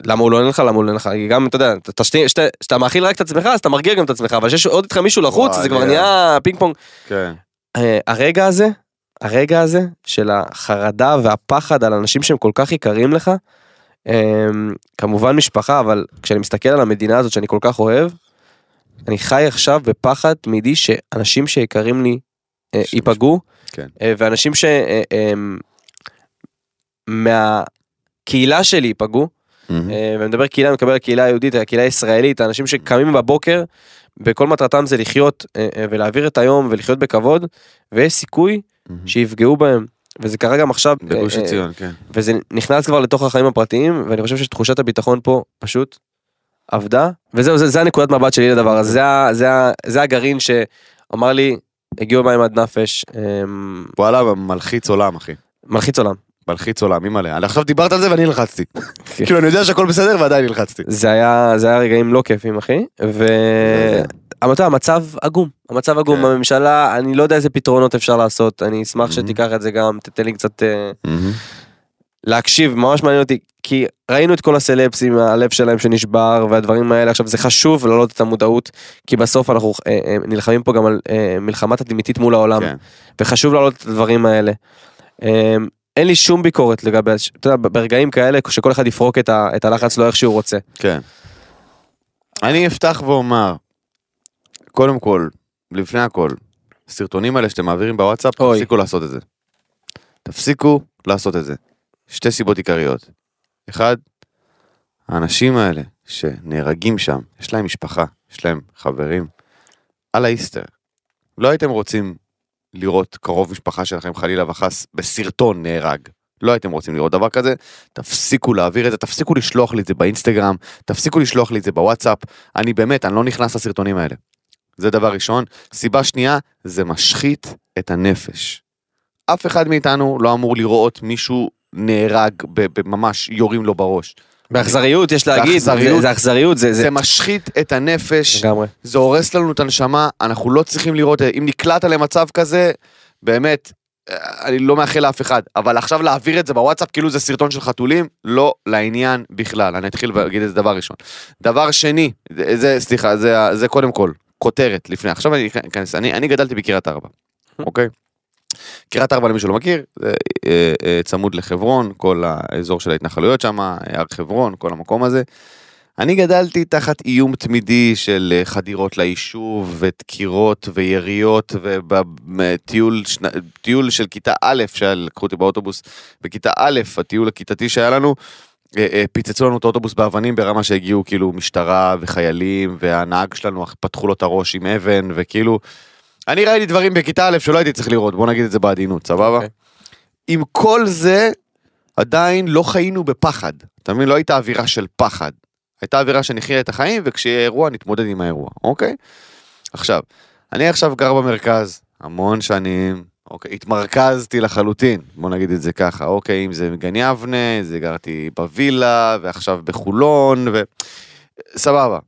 למה הוא לא עונה לך? למה הוא לא עונה לך? היא גם אתה יודע אתה שתי- שתי- שאתה מאכיל רק את עצמך אז אתה מרגיע גם את עצמך אבל שיש עוד איתך מישהו לחוץ וואי, זה כבר נהיה פינג פונג. כן. אה, הרגע הזה הרגע הזה של החרדה והפחד על אנשים שהם כל כך יקרים לך אה, כמובן משפחה אבל כשאני מסתכל על המדינה הזאת שאני כל כך אוהב אני חי עכשיו בפחד תמידי שאנשים שיקרים לי אה, ייפגעו כן. אה, ואנשים שהם מהקהילה שלי ייפגעו אה, ואני מדבר קהילה, אני מקבל הקהילה היהודית, הקהילה הישראלית, האנשים שקמים בבוקר, וכל מטרתם זה לחיות אה, אה, ולהעביר את היום ולחיות בכבוד, ויש סיכוי שיפגעו בהם. וזה קרה גם עכשיו, בגוש אה, אה, עציון, כן. וזה נכנס כבר לתוך החיים הפרטיים, ואני חושב שתחושת הביטחון פה פשוט עבדה, וזהו, זה, זה הנקודת מבט שלי לדבר הזה, זה, זה, זה הגרעין שאמר לי, הגיעו מים עד נפש, אמ, וואלה, מלחיץ עולם, אחי. מלחיץ עולם. מלחיץ עולם, אימא'לה. עכשיו דיברת על זה ואני נלחצתי. כאילו, אני יודע שהכל בסדר ועדיין נלחצתי. זה היה, זה היה רגעים לא כיפים אחי, ו... אתה המצב עגום, המצב עגום, כן. הממשלה, אני לא יודע איזה פתרונות אפשר לעשות, אני אשמח Mhm. שתיקח את זה גם, תתן לי קצת אה, להקשיב, ממש מעניין אותי, כי ראינו את כל הסלפסים, הלב שלהם שנשבר והדברים האלה, עכשיו זה חשוב להעלות את המודעות, כי בסוף אנחנו אה, אה, נלחמים פה גם על מלחמה תדמיתית מול העולם, כן. וחשוב להעלות את הדברים האלה. אה, אין לי שום ביקורת לגבי, אתה יודע, ברגעים כאלה שכל אחד יפרוק את, הלחץ לו איך שהוא רוצה. כן. אני אפתח ואומר, קודם כל, לפני הכל, הסרטונים האלה שאתם מעבירים בוואטסאפ, אוי. תפסיקו לעשות את זה. תפסיקו לעשות את זה. שתי סיבות עיקריות. אחד, האנשים האלה שנהרגים שם, יש להם משפחה, יש להם חברים, על האיסטר. לא הייתם רוצים לראות קרוב משפחה שלכם חלילה וחס בסרטון נהרג. לא הייתם רוצים לראות דבר כזה, תפסיקו להעביר את זה, תפסיקו לשלוח לי את זה באינסטגרם, תפסיקו לשלוח לי את זה בוואטסאפ, אני באמת, אני לא נכנס לסרטונים האלה. זה דבר ראשון. סיבה שנייה, זה משחית את הנפש. אף אחד מאיתנו לא אמור לראות מישהו נהרג, ממש יורים לו בראש. באכזריות יש להגיד, זה- באכזריות. זה אכזריות, זה, זה, זה משחית את הנפש, לגמרי. זה הורס לנו את הנשמה, אנחנו לא צריכים לראות, אם נקלעת למצב כזה, באמת, אה, אני לא מאחל לאף אחד, אבל עכשיו להעביר את זה בוואטסאפ כאילו זה סרטון של חתולים, לא לעניין בכלל. אני אתחיל ואגיד את זה דבר ראשון. דבר שני, זה, זה סליחה, זה, זה קודם כל, כותרת לפני, עכשיו אני אכנס, אני, אני גדלתי בקריית ארבע, אוקיי? קריית ארבע למי שלא מכיר, אה, אה, צמוד לחברון, כל האזור של ההתנחלויות שם, הר חברון, כל המקום הזה. אני גדלתי תחת איום תמידי של אה, חדירות ליישוב ודקירות ויריות ובטיול של כיתה א', שלקחו אותי באוטובוס בכיתה א', הטיול הכיתתי שהיה לנו, פיצצו לנו את האוטובוס באבנים ברמה שהגיעו כאילו משטרה וחיילים והנהג שלנו פתחו לו את הראש עם אבן וכאילו אני ראיתי דברים בכיתה א' שלא הייתי צריך לראות בוא נגיד את זה בעדינות סבבה? אוקיי. עם כל זה עדיין לא חיינו בפחד אתה מבין לא הייתה אווירה של פחד הייתה אווירה שנחיה את החיים וכשיהיה אירוע נתמודד עם האירוע אוקיי? עכשיו אני עכשיו גר במרכז המון שנים אוקיי, התמרכזתי לחלוטין, בוא נגיד את זה ככה, אוקיי, אם זה מגן יבנה, זה גרתי בווילה, ועכשיו בחולון, ו... סבבה.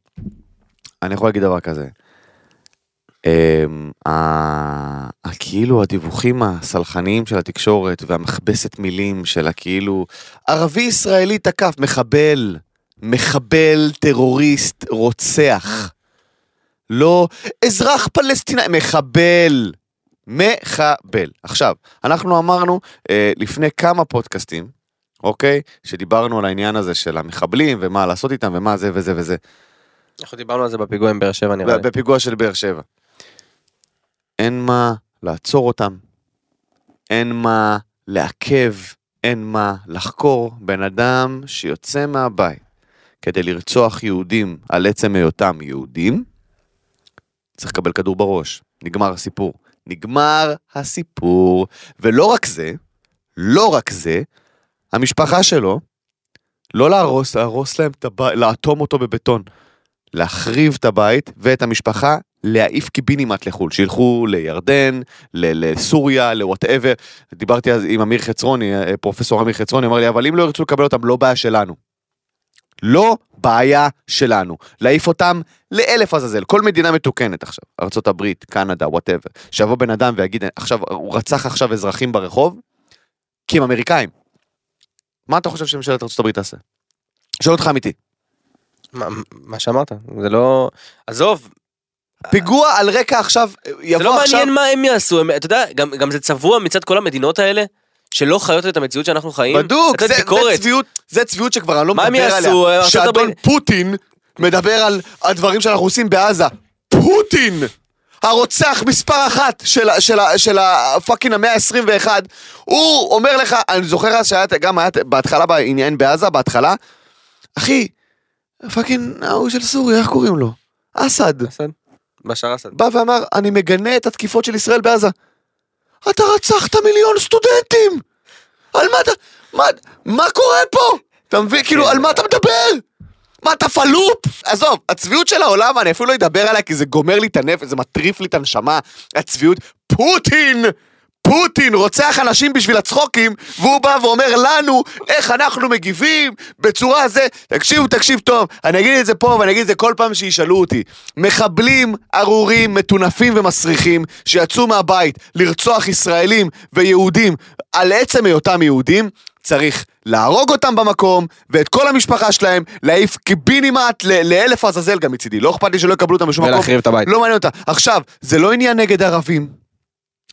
אני יכול להגיד דבר כזה. אמ, כאילו הדיווחים הסלחניים של התקשורת והמכבסת מילים של הכאילו ערבי ישראלי תקף מחבל, מחבל, טרוריסט, רוצח. לא אזרח פלסטיני, מחבל. מחבל. עכשיו, אנחנו אמרנו אה, לפני כמה פודקאסטים, אוקיי? שדיברנו על העניין הזה של המחבלים ומה לעשות איתם ומה זה וזה וזה. אנחנו דיברנו על זה בפיגוע עם באר שבע נראה לי. בפיגוע של באר שבע. אין מה לעצור אותם, אין מה לעכב, אין מה לחקור בן אדם שיוצא מהבית כדי לרצוח יהודים על עצם היותם יהודים, צריך לקבל כדור בראש. נגמר הסיפור. נגמר הסיפור. ולא רק זה, לא רק זה, המשפחה שלו, לא להרוס, להרוס להם את הבית, לאטום אותו בבטון. להחריב את הבית ואת המשפחה, להעיף קיבינימט לחו"ל, שילכו לירדן, לסוריה, ל whatever. דיברתי אז עם אמיר חצרוני, אה, פרופסור אמיר חצרוני, אמר לי, אבל אם לא ירצו לקבל אותם, לא בעיה שלנו. לא בעיה שלנו. להעיף אותם לאלף עזאזל. כל מדינה מתוקנת עכשיו, ארה"ב, קנדה, whatever, שיבוא בן אדם ויגיד, עכשיו, הוא רצח עכשיו אזרחים ברחוב, כי הם אמריקאים. מה אתה חושב שממשלת ארה"ב תעשה? שואל אותך אמיתי. מה- מה שאמרת, זה לא... עזוב, פיגוע על רקע עכשיו, יבוא זה לא עכשיו... מעניין מה הם יעשו, הם- אתה יודע, גם- גם זה צבוע מצד כל המדינות האלה, שלא חיות את המציאות שאנחנו חיים. בדוק, זה, זה. צביעות, זה צביעות שכבר אני לא מה הם מדבר יעשו, עליה. שאדון פוטין מדבר על הדברים שאנחנו עושים בעזה. פוטין! הרוצח מספר אחת של, של, של הפאקינג המאה ה-21, הוא אומר לך, אני זוכר אז שהיה גם היה בהתחלה בעניין בעזה, בהתחלה, אחי, fucking ההוא של סוריה, איך קוראים לו? אסד. אסד? בשאר אסד. בא ואמר, אני מגנה את התקיפות של ישראל בעזה. אתה רצחת מיליון סטודנטים! על מה אתה... מה, מה קורה פה? אתה מבין? כאילו, על מה אתה מדבר? מה אתה פלופ? עזוב, הצביעות של העולם, אני אפילו לא אדבר עליה כי זה גומר לי את הנפש, זה מטריף לי את הנשמה, הצביעות. פוטין! פוטין רוצח אנשים בשביל הצחוקים, והוא בא ואומר לנו איך אנחנו מגיבים בצורה זה. תקשיבו, תקשיב טוב, אני אגיד את זה פה ואני אגיד את זה כל פעם שישאלו אותי. מחבלים ארורים, מטונפים ומסריחים, שיצאו מהבית לרצוח ישראלים ויהודים על עצם היותם יהודים, צריך להרוג אותם במקום, ואת כל המשפחה שלהם, להעיף קיבינימט לאלף עזאזל גם מצידי. לא אכפת לי שלא יקבלו אותם בשום מקום. ולהחריב את הבית. לא מעניין אותה. עכשיו, זה לא עניין נגד ערבים.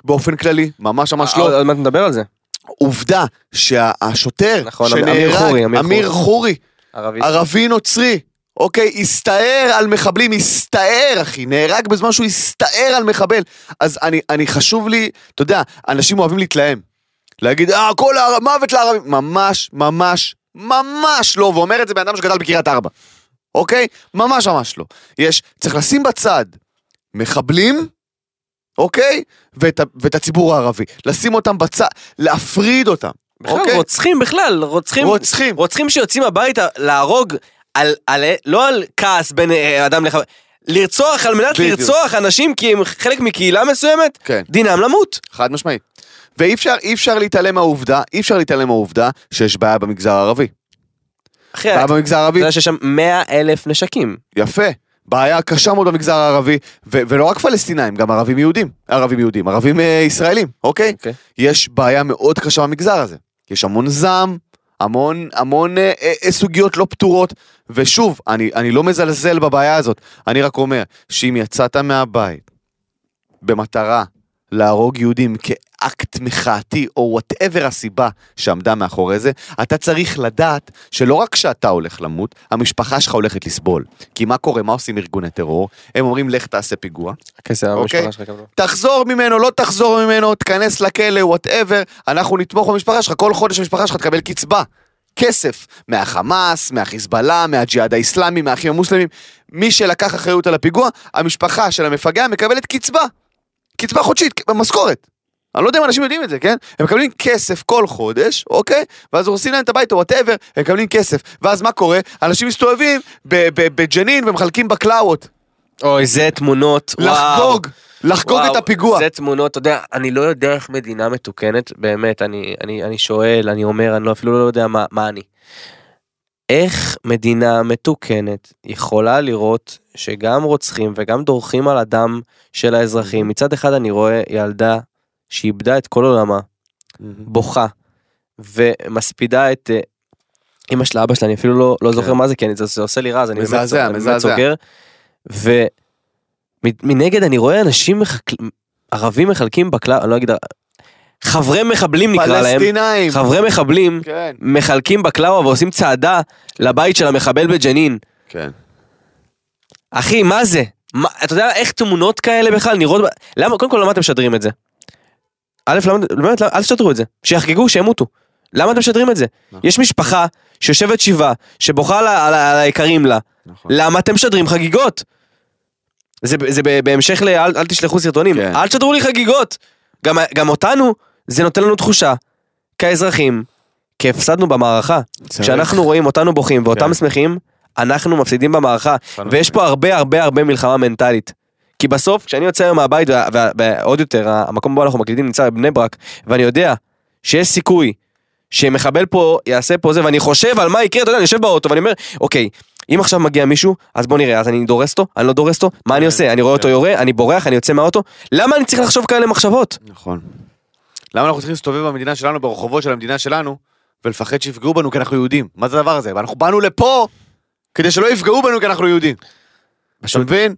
באופן כללי, ממש ממש לא. עוד מעט נדבר על זה. עובדה שהשוטר נכון, שנהרג, אמיר חורי. ערבי נוצרי, אוקיי, הסתער על מחבלים, הסתער אחי, נהרג בזמן שהוא הסתער על מחבל. אז אני, אני חשוב לי, אתה יודע, אנשים אוהבים להתלהם. להגיד, אה, כל הערב, מוות לערבים. ממש, ממש, ממש לא, ואומר את זה בן אדם שגדל בקריית ארבע. אוקיי? ממש ממש לא. יש, צריך לשים בצד מחבלים, אוקיי? ואת, ואת הציבור הערבי. לשים אותם בצד, להפריד אותם. בכלל, אוקיי? רוצחים בכלל, רוצחים, רוצחים. רוצחים שיוצאים הביתה להרוג על, על, לא על כעס בין אה, אדם לחבר, לרצוח על מנת בדיוק. לרצוח אנשים כי הם חלק מקהילה מסוימת, כן. דינם למות. חד משמעית. ואי אפשר, אפשר להתעלם מהעובדה, אי אפשר להתעלם מהעובדה שיש בעיה במגזר הערבי. אחי, בעיה אתה במגזר הערבי, יודע שיש שם 100 אלף נשקים. יפה. בעיה קשה מאוד במגזר הערבי, ו- ולא רק פלסטינאים, גם ערבים יהודים. ערבים יהודים, ערבים אה, ישראלים, אוקיי? אוקיי. יש בעיה מאוד קשה במגזר הזה. יש המון זעם, המון, המון אה, אה, אה, סוגיות לא פתורות, ושוב, אני, אני לא מזלזל בבעיה הזאת, אני רק אומר שאם יצאת מהבית במטרה להרוג יהודים כאקט מחאתי, או whatever הסיבה שעמדה מאחורי זה, אתה צריך לדעת שלא רק שאתה הולך למות, המשפחה שלך הולכת לסבול. כי מה קורה? מה עושים ארגוני טרור? הם אומרים לך תעשה פיגוע, הכסף אוקיי. המשפחה שלך כמובן. תחזור ממנו, לא תחזור ממנו, תיכנס לכלא, whatever, אנחנו נתמוך במשפחה שלך, כל חודש המשפחה שלך תקבל קצבה. כסף, מהחמאס, מהחיזבאללה, מהג'יהאד האיסלאמי, מהאחים המוסלמים. מי שלקח אחריות על הפיגוע, המשפחה של המפגע מקבלת קצבה. קצבה חודשית, משכורת. אני לא יודע אם אנשים יודעים את זה, כן? הם מקבלים כסף כל חודש, אוקיי? ואז הורסים להם את הבית או whatever, הם מקבלים כסף. ואז מה קורה? אנשים מסתובבים בג'נין ומחלקים בקלאוות. אוי, זה תמונות, וואו. לחגוג, לחגוג וואו, את הפיגוע. זה תמונות, אתה יודע, אני לא יודע איך מדינה מתוקנת, באמת, אני, אני, אני שואל, אני אומר, אני לא, אפילו לא יודע מה, מה אני. איך מדינה מתוקנת יכולה לראות שגם רוצחים וגם דורכים על הדם של האזרחים, מצד אחד אני רואה ילדה שאיבדה את כל עולמה, בוכה, ומספידה את אה, אמא של אבא שלה, אני אפילו לא, לא זוכר מה זה, כי אני, זה, זה עושה לי רע, אז אני מזעזע, באמת מזעזע. סוגר. ומנגד אני רואה אנשים, מחק... ערבים מחלקים בקלאוו, אני לא אגיד, חברי מחבלים נקרא להם, פלסטינאים. חברי מחבלים כן. מחלקים בקלאווה ועושים צעדה לבית של המחבל בג'נין. כן. אחי, מה זה? מה, אתה יודע איך תמונות כאלה בכלל נראות? למה, קודם כל, למה אתם משדרים את זה? א', למה, באמת, אל תשדרו את זה. שיחגגו, שימותו. למה אתם משדרים את זה? נכון. יש משפחה שיושבת שבעה, שבוכה על, היקרים לה. נכון. למה אתם משדרים חגיגות? זה, בהמשך ל... אל, אל תשלחו סרטונים. כן. אל תשדרו לי חגיגות. גם, גם אותנו, זה נותן לנו תחושה, כאזרחים, כי הפסדנו במערכה. צריך. כשאנחנו רואים אותנו בוכים ואותם כן. שמחים, אנחנו מפסידים במערכה. נכון. ויש פה הרבה הרבה הרבה מלחמה מנטלית. כי בסוף, כשאני יוצא היום מהבית, ועוד יותר, המקום בו אנחנו מקליטים נמצא בבני ברק, ואני יודע שיש סיכוי שמחבל פה יעשה פה זה, ואני חושב על מה יקרה, אתה יודע, אני יושב באוטו ואני אומר, אוקיי, אם עכשיו מגיע מישהו, אז בוא נראה, אז אני דורס אותו, אני לא דורס אותו, מה אני עושה? אני רואה אותו כן. יורה, אני בורח, אני יוצא מהאוטו, למה אני צריך לחשוב כאלה מחשבות? נכון. למה אנחנו צריכים להסתובב במדינה שלנו, ברחובות של המדינה שלנו, ולפחד שיפגעו בנו כי אנחנו יהודים? מה זה הדבר הזה? ואנחנו באנו לפה כדי שלא יפגעו בנו כי אנחנו יהודים. אתה מבין?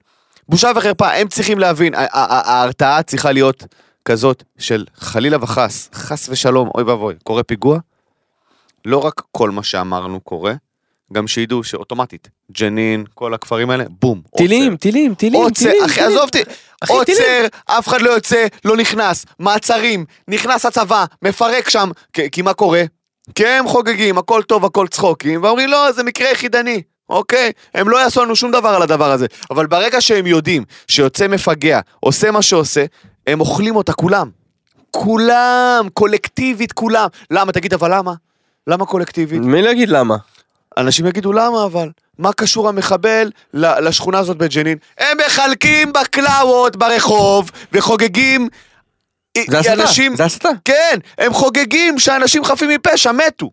בושה וחרפה, הם צריכים להבין, ההרתעה צריכה להיות כזאת של חלילה וחס, חס ושלום, אוי ואבוי, קורה פיגוע, לא רק כל מה שאמרנו קורה, גם שידעו שאוטומטית, ג'נין, כל הכפרים האלה, בום, עוצר. טילים, טילים, טילים, עוצר, טילים. אחי, טילים. עזוב אותי, עוצר, טילים. אף אחד לא יוצא, לא נכנס, מעצרים, נכנס הצבא, מפרק שם, כי- כי מה קורה? כי הם חוגגים, הכל טוב, הכל צחוקים, ואומרים לא, זה מקרה יחידני, אוקיי? הם לא יעשו לנו שום דבר על הדבר הזה, אבל ברגע שהם יודעים שיוצא מפגע, עושה מה שעושה, הם אוכלים אותה כולם. כולם, קולקטיבית כולם. למה? תגיד, אבל למה? למה קולקטיבית? מי יגיד למה? אנשים יגידו למה אבל? מה קשור המחבל לשכונה הזאת בג'נין? הם מחלקים בקלאוות ברחוב וחוגגים... זה הסתה, אנשים... זה הסתה. כן, הם חוגגים שאנשים חפים מפשע מתו.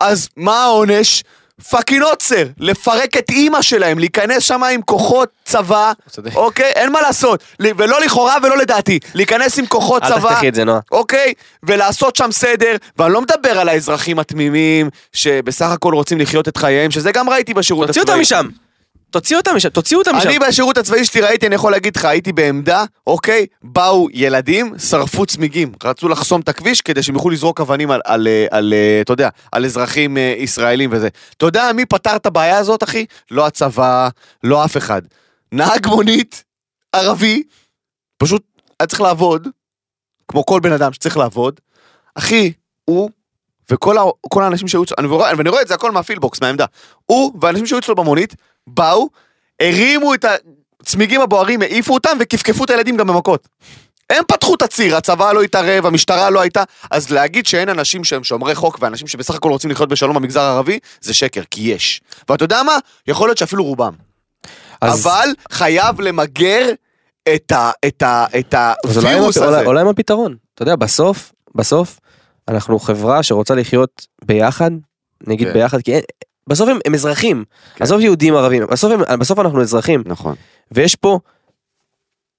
אז מה העונש? fucking עוצר, לפרק את אימא שלהם, להיכנס שם עם כוחות צבא. אוקיי? אין מה לעשות, ולא לכאורה ולא לדעתי, להיכנס עם כוחות של צבא, תחתכי את זה, נועה. אוקיי? ולעשות שם סדר, ואני לא מדבר על האזרחים התמימים, שבסך הכל רוצים לחיות את חייהם, שזה גם ראיתי בשירות תוציאו אותם משם. תוציאו אותם משם, תוציאו אותם משם. אני בשירות הצבאי שלי ראיתי, אני יכול להגיד לך, הייתי בעמדה, אוקיי, באו ילדים, שרפו צמיגים, רצו לחסום את הכביש כדי שהם יוכלו לזרוק אבנים על, על, על, אה, אתה יודע, על אזרחים אה, ישראלים וזה. אתה יודע מי פתר את הבעיה הזאת, אחי? לא הצבא, לא אף אחד. נהג מונית, ערבי, פשוט היה צריך לעבוד, כמו כל בן אדם שצריך לעבוד. אחי, הוא וכל ה- האנשים שהיו אצלו, ואני רואה את זה הכל מהפילבוקס, מהעמדה. הוא והאנשים שהיו אצלו במונית, באו, הרימו את הצמיגים הבוערים, העיפו אותם וכפכפו את הילדים גם במכות. הם פתחו את הציר, הצבא לא התערב, המשטרה לא הייתה, אז להגיד שאין אנשים שהם שומרי חוק ואנשים שבסך הכל רוצים לחיות בשלום במגזר הערבי, זה שקר, כי יש. ואתה יודע מה? יכול להיות שאפילו רובם. אז- אבל חייב למגר את ה... את ה... את הווירוס הזה. אולי- אולי הם הפתרון. אתה יודע, בסוף, בסוף, אנחנו חברה שרוצה לחיות ביחד, נגיד כן. ביחד, כי אין- בסוף הם הם אזרחים. כן. עזוב יהודים ערבים, בסוף הם- בסוף אנחנו אזרחים. נכון, ויש פה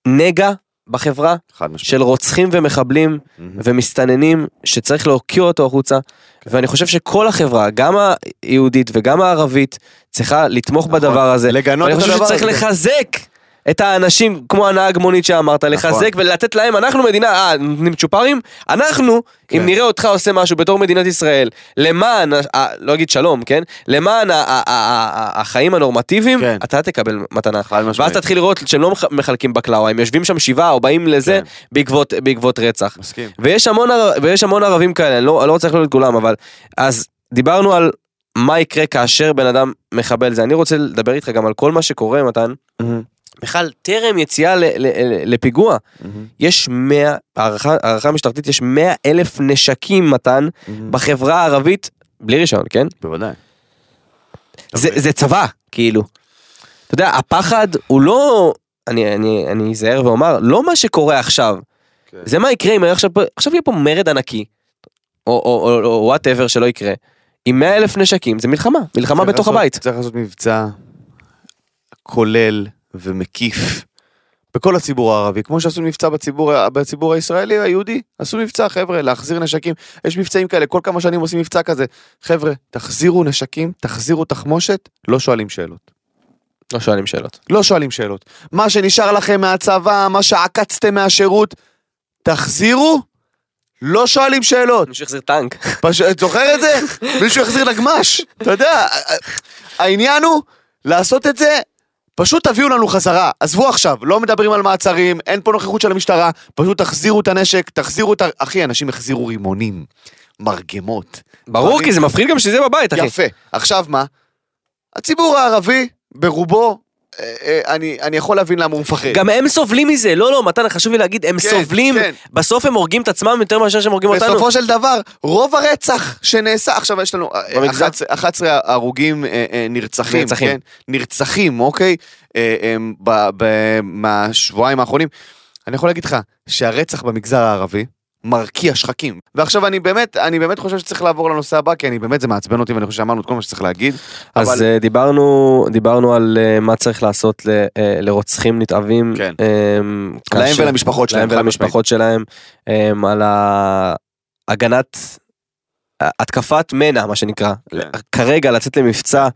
נגע בחברה. של רוצחים ומחבלים מהמם. ומסתננים שצריך להוקיע אותו החוצה. כן. ואני חושב שכל החברה, גם היהודית וגם הערבית, צריכה לתמוך נכון. בדבר הזה. לגנות את חושב הדבר שצריך הזה. לחזק את האנשים כמו הנהג מונית שאמרת, לחזק ולתת להם, אנחנו מדינה, אה, נותנים צ'ופרים, אנחנו, כן. אם נראה אותך עושה משהו בתור מדינת ישראל, למען, ה- ה- לא אגיד שלום, כן? למען ה- ה- ה- החיים הנורמטיביים, כן. אתה תקבל מתנה. ואז תתחיל לראות שהם לא מח- מחלקים בקלאווה, הם יושבים שם שבעה או באים לזה כן. בעקבות, בעקבות רצח. מסכים. ויש המון, ויש המון ערבים כאלה, אני לא, אני לא רוצה לכלול את כולם, אבל... אז דיברנו על מה יקרה כאשר בן אדם מחבל זה. אני רוצה לדבר איתך גם על כל מה שקורה, מתן. בכלל, טרם יציאה לפיגוע, יש 100, הערכה הערכה משטרתית, יש 100 אלף נשקים, מתן, בחברה הערבית, בלי רישיון, כן? בוודאי. זה, זה צבא, כאילו. אתה יודע, הפחד הוא לא, אני, אני, אני אזהר ואומר, לא מה שקורה עכשיו. כן. זה מה יקרה אם עכשיו, עכשיו יהיה פה מרד ענקי, או- whatever שלא יקרה. עם 100 אלף נשקים, זה מלחמה, מלחמה בתוך לעשות- הבית. צריך לעשות מבצע כולל ומקיף בכל הציבור הערבי, כמו שעשו מבצע בציבור, בציבור הישראלי היהודי, עשו מבצע חבר'ה להחזיר נשקים, יש מבצעים כאלה, כל כמה שנים עושים מבצע כזה, חבר'ה תחזירו נשקים, תחזירו תחמושת, לא שואלים שאלות. לא שואלים שאלות. לא שואלים שאלות. מה שנשאר לכם מהצבא, מה שעקצתם מהשירות, תחזירו, לא שואלים שאלות. מישהו יחזיר טנק. פשוט, את זוכר את זה? מישהו יחזיר נגמ"ש. אתה יודע, העניין הוא לעשות את זה, פשוט תביאו לנו חזרה. עזבו עכשיו, לא מדברים על מעצרים, אין פה נוכחות של המשטרה, פשוט תחזירו את הנשק, תחזירו את ה... אחי, אנשים החזירו רימונים, מרגמות. ברור, דברים- כי זה מפחיד גם שזה בבית, אחי. יפה. עכשיו מה? הציבור הערבי, ברובו, אני אני יכול להבין למה הוא מפחד. גם הם סובלים מזה, לא, לא, מתן, חשוב לי להגיד, הם כן, סובלים, כן. בסוף הם הורגים את עצמם יותר מאשר שהם הורגים אותנו. בסופו של דבר, רוב הרצח שנעשה, עכשיו יש לנו אה, במגזר. 11 11 הרוגים אה, אה, נרצחים, נרצחים. כן? נרצחים, אוקיי? אה, אה, מהשבועיים האחרונים. אני יכול להגיד לך שהרצח במגזר הערבי מרקיע שחקים. ועכשיו אני באמת, אני באמת חושב שצריך לעבור לנושא הבא, כי אני באמת, זה מעצבן אותי ואני חושב שאמרנו את כל מה שצריך להגיד. אז אבל- אה, דיברנו, דיברנו על אה, מה צריך לעשות ל- אה, לרוצחים נתעבים. כן. אה, להם כאשר- ולמשפחות שלהם, להם. ולמשפחות שלהם, על ההגנת, התקפת מנע, מה שנקרא. כן. כרגע לצאת למבצע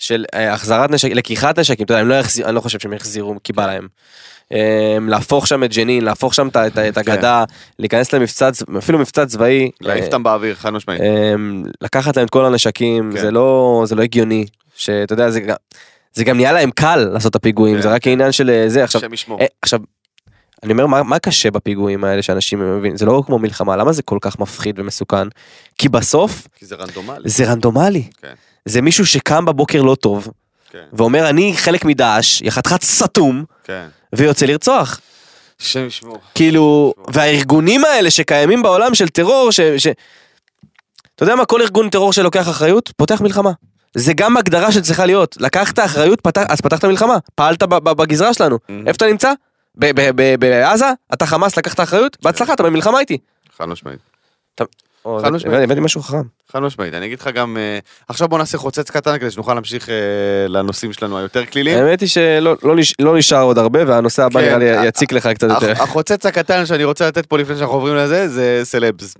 של אה, החזרת נשק, לקיחת נשקים, אתה יודע, הם לא יחזיר, אני לא חושב שהם יחזירו, כי בא להם. אה, להפוך שם את ג'נין, להפוך שם את את הגדה, להיכנס למבצע, אפילו מבצע צבאי. להעיף אה, אותם באוויר, חד משמעית. אמ, לקחת להם את כל הנשקים, כן. זה לא זה לא הגיוני, שאתה יודע, זה גם- זה גם נהיה להם קל לעשות את הפיגועים, כן, זה רק כן. העניין של אה, זה, עכשיו, עכשיו, אני אומר, מה, מה קשה בפיגועים האלה שאנשים מבינים, זה לא כמו מלחמה, למה זה כל כך מפחיד ומסוכן? כי בסוף כי זה רנדומלי. זה רנדומלי, כן. זה מישהו שקם בבוקר לא טוב, כן, ואומר אני חלק מדאעש, יא חתיכת סתום, כן. ויוצא לרצוח. השם ישמור. כאילו, והארגונים האלה שקיימים בעולם של טרור, ש... ש... אתה יודע מה, כל ארגון טרור שלוקח אחריות, פותח מלחמה. זה גם הגדרה שצריכה להיות. לקחת אחריות, פתח, אז פתחת מלחמה. פעלת בגזרה שלנו. איפה אתה נמצא? ב- ב- ב- בעזה? אתה חמאס, לקחת אחריות? בהצלחה, אתה במלחמה איתי. חד משמעית. חד משמעית. הבאתי משהו חכם. חד משמעית. אני אגיד לך גם, אה, עכשיו בוא נעשה חוצץ קטן כדי שנוכל להמשיך אה, לנושאים שלנו היותר קלילים. האמת היא שלא לא לא נשאר עוד הרבה, והנושא הבא כן, נראה לי ה- יציק לך קצת יותר. הח- החוצץ הקטן שאני רוצה לתת פה לפני שאנחנו עוברים לזה, זה סלבס.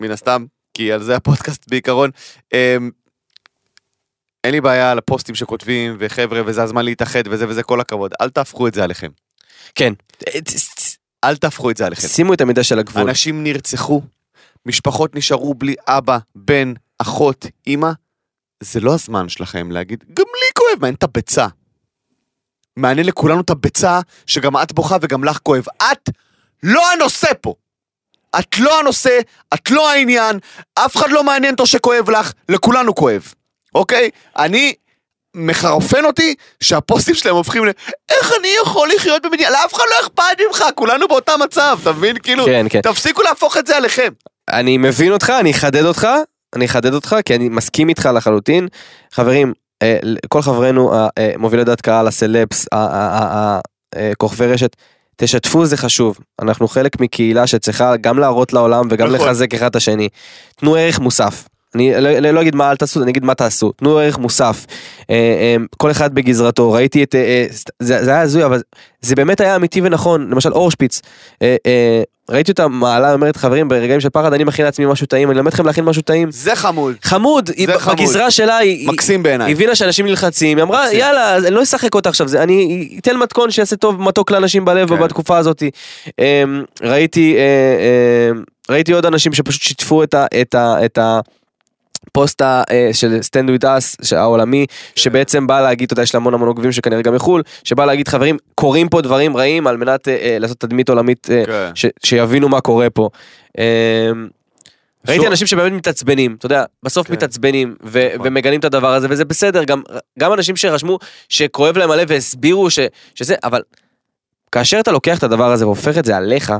מן הסתם, כי על זה הפודקאסט בעיקרון. אמ, אין לי בעיה על הפוסטים שכותבים, וחבר'ה, וזה הזמן להתאחד, וזה וזה, כל הכבוד. אל תהפכו את זה עליכם. כן. אל תהפכו את זה עליכם. שימו את המידה של הגבול. אנשים נרצחו, משפחות נשארו בלי אבא, בן, אחות, אימא. זה לא הזמן שלכם להגיד, גם לי כואב, מעניין את הביצה. מעניין לכולנו את הביצה, שגם את בוכה וגם לך כואב. את לא הנושא פה. את לא הנושא, את לא העניין, אף אחד לא מעניין אותו שכואב לך, לכולנו כואב, אוקיי? אני, מחרפן אותי שהפוסטים שלהם הופכים ל... איך אני יכול לחיות במדינה? לאף אחד לא אכפת ממך, כולנו באותה מצב, אתה מבין? כאילו, כן, כן. תפסיקו להפוך את זה עליכם. אני מבין אותך, אני אחדד אותך, אני אחדד אותך, כי אני מסכים איתך לחלוטין. חברים, אה, כל חברינו, אה, אה, מובילי דעת קהל, הסלפס, כוכבי רשת, תשתפו זה חשוב. אנחנו חלק מקהילה שצריכה גם להראות לעולם וגם נכון. לחזק אחד את השני. תנו ערך מוסף. אני לא, לא, לא אגיד מה אל תעשו, אני אגיד מה תעשו. תנו ערך מוסף. אה, אה, כל אחד בגזרתו. ראיתי את... אה, זה, זה היה הזוי, אבל זה באמת היה אמיתי ונכון. למשל אורשפיץ. אה, אה, ראיתי אותה מעלה, אומרת חברים, ברגעים של פחד אני מכין לעצמי משהו טעים, אני אלמד אתכם להכין משהו טעים. זה חמוד, חמוד, היא זה חמוד. בגזרה שלה, היא, מקסים בעיניי. היא הבינה שאנשים נלחצים, היא אמרה מקסים. יאללה, אני לא אשחק אותה עכשיו, זה, אני אתן מתכון שיעשה טוב מתוק לאנשים בלב כן. בתקופה הזאת. אמ, ראיתי, אה, ראיתי עוד אנשים שפשוט שיתפו את ה... את ה, את ה פוסט ה- אה, של Stand With Us העולמי שבעצם בא להגיד אתה יודע יש לה המון המון עוקבים שכנראה גם מחו"ל שבא להגיד חברים קורים פה דברים רעים על מנת אה, אה, לעשות תדמית עולמית אה, כן. ש- שיבינו מה קורה פה. אמ, ראיתי אנשים שבאמת מתעצבנים, אתה יודע, בסוף כן. מתעצבנים ו- נכון. ומגנים את הדבר הזה וזה בסדר, גם, גם אנשים שרשמו שכואב להם הלב והסבירו ש- שזה, אבל כאשר אתה לוקח את הדבר הזה והופך את זה עליך,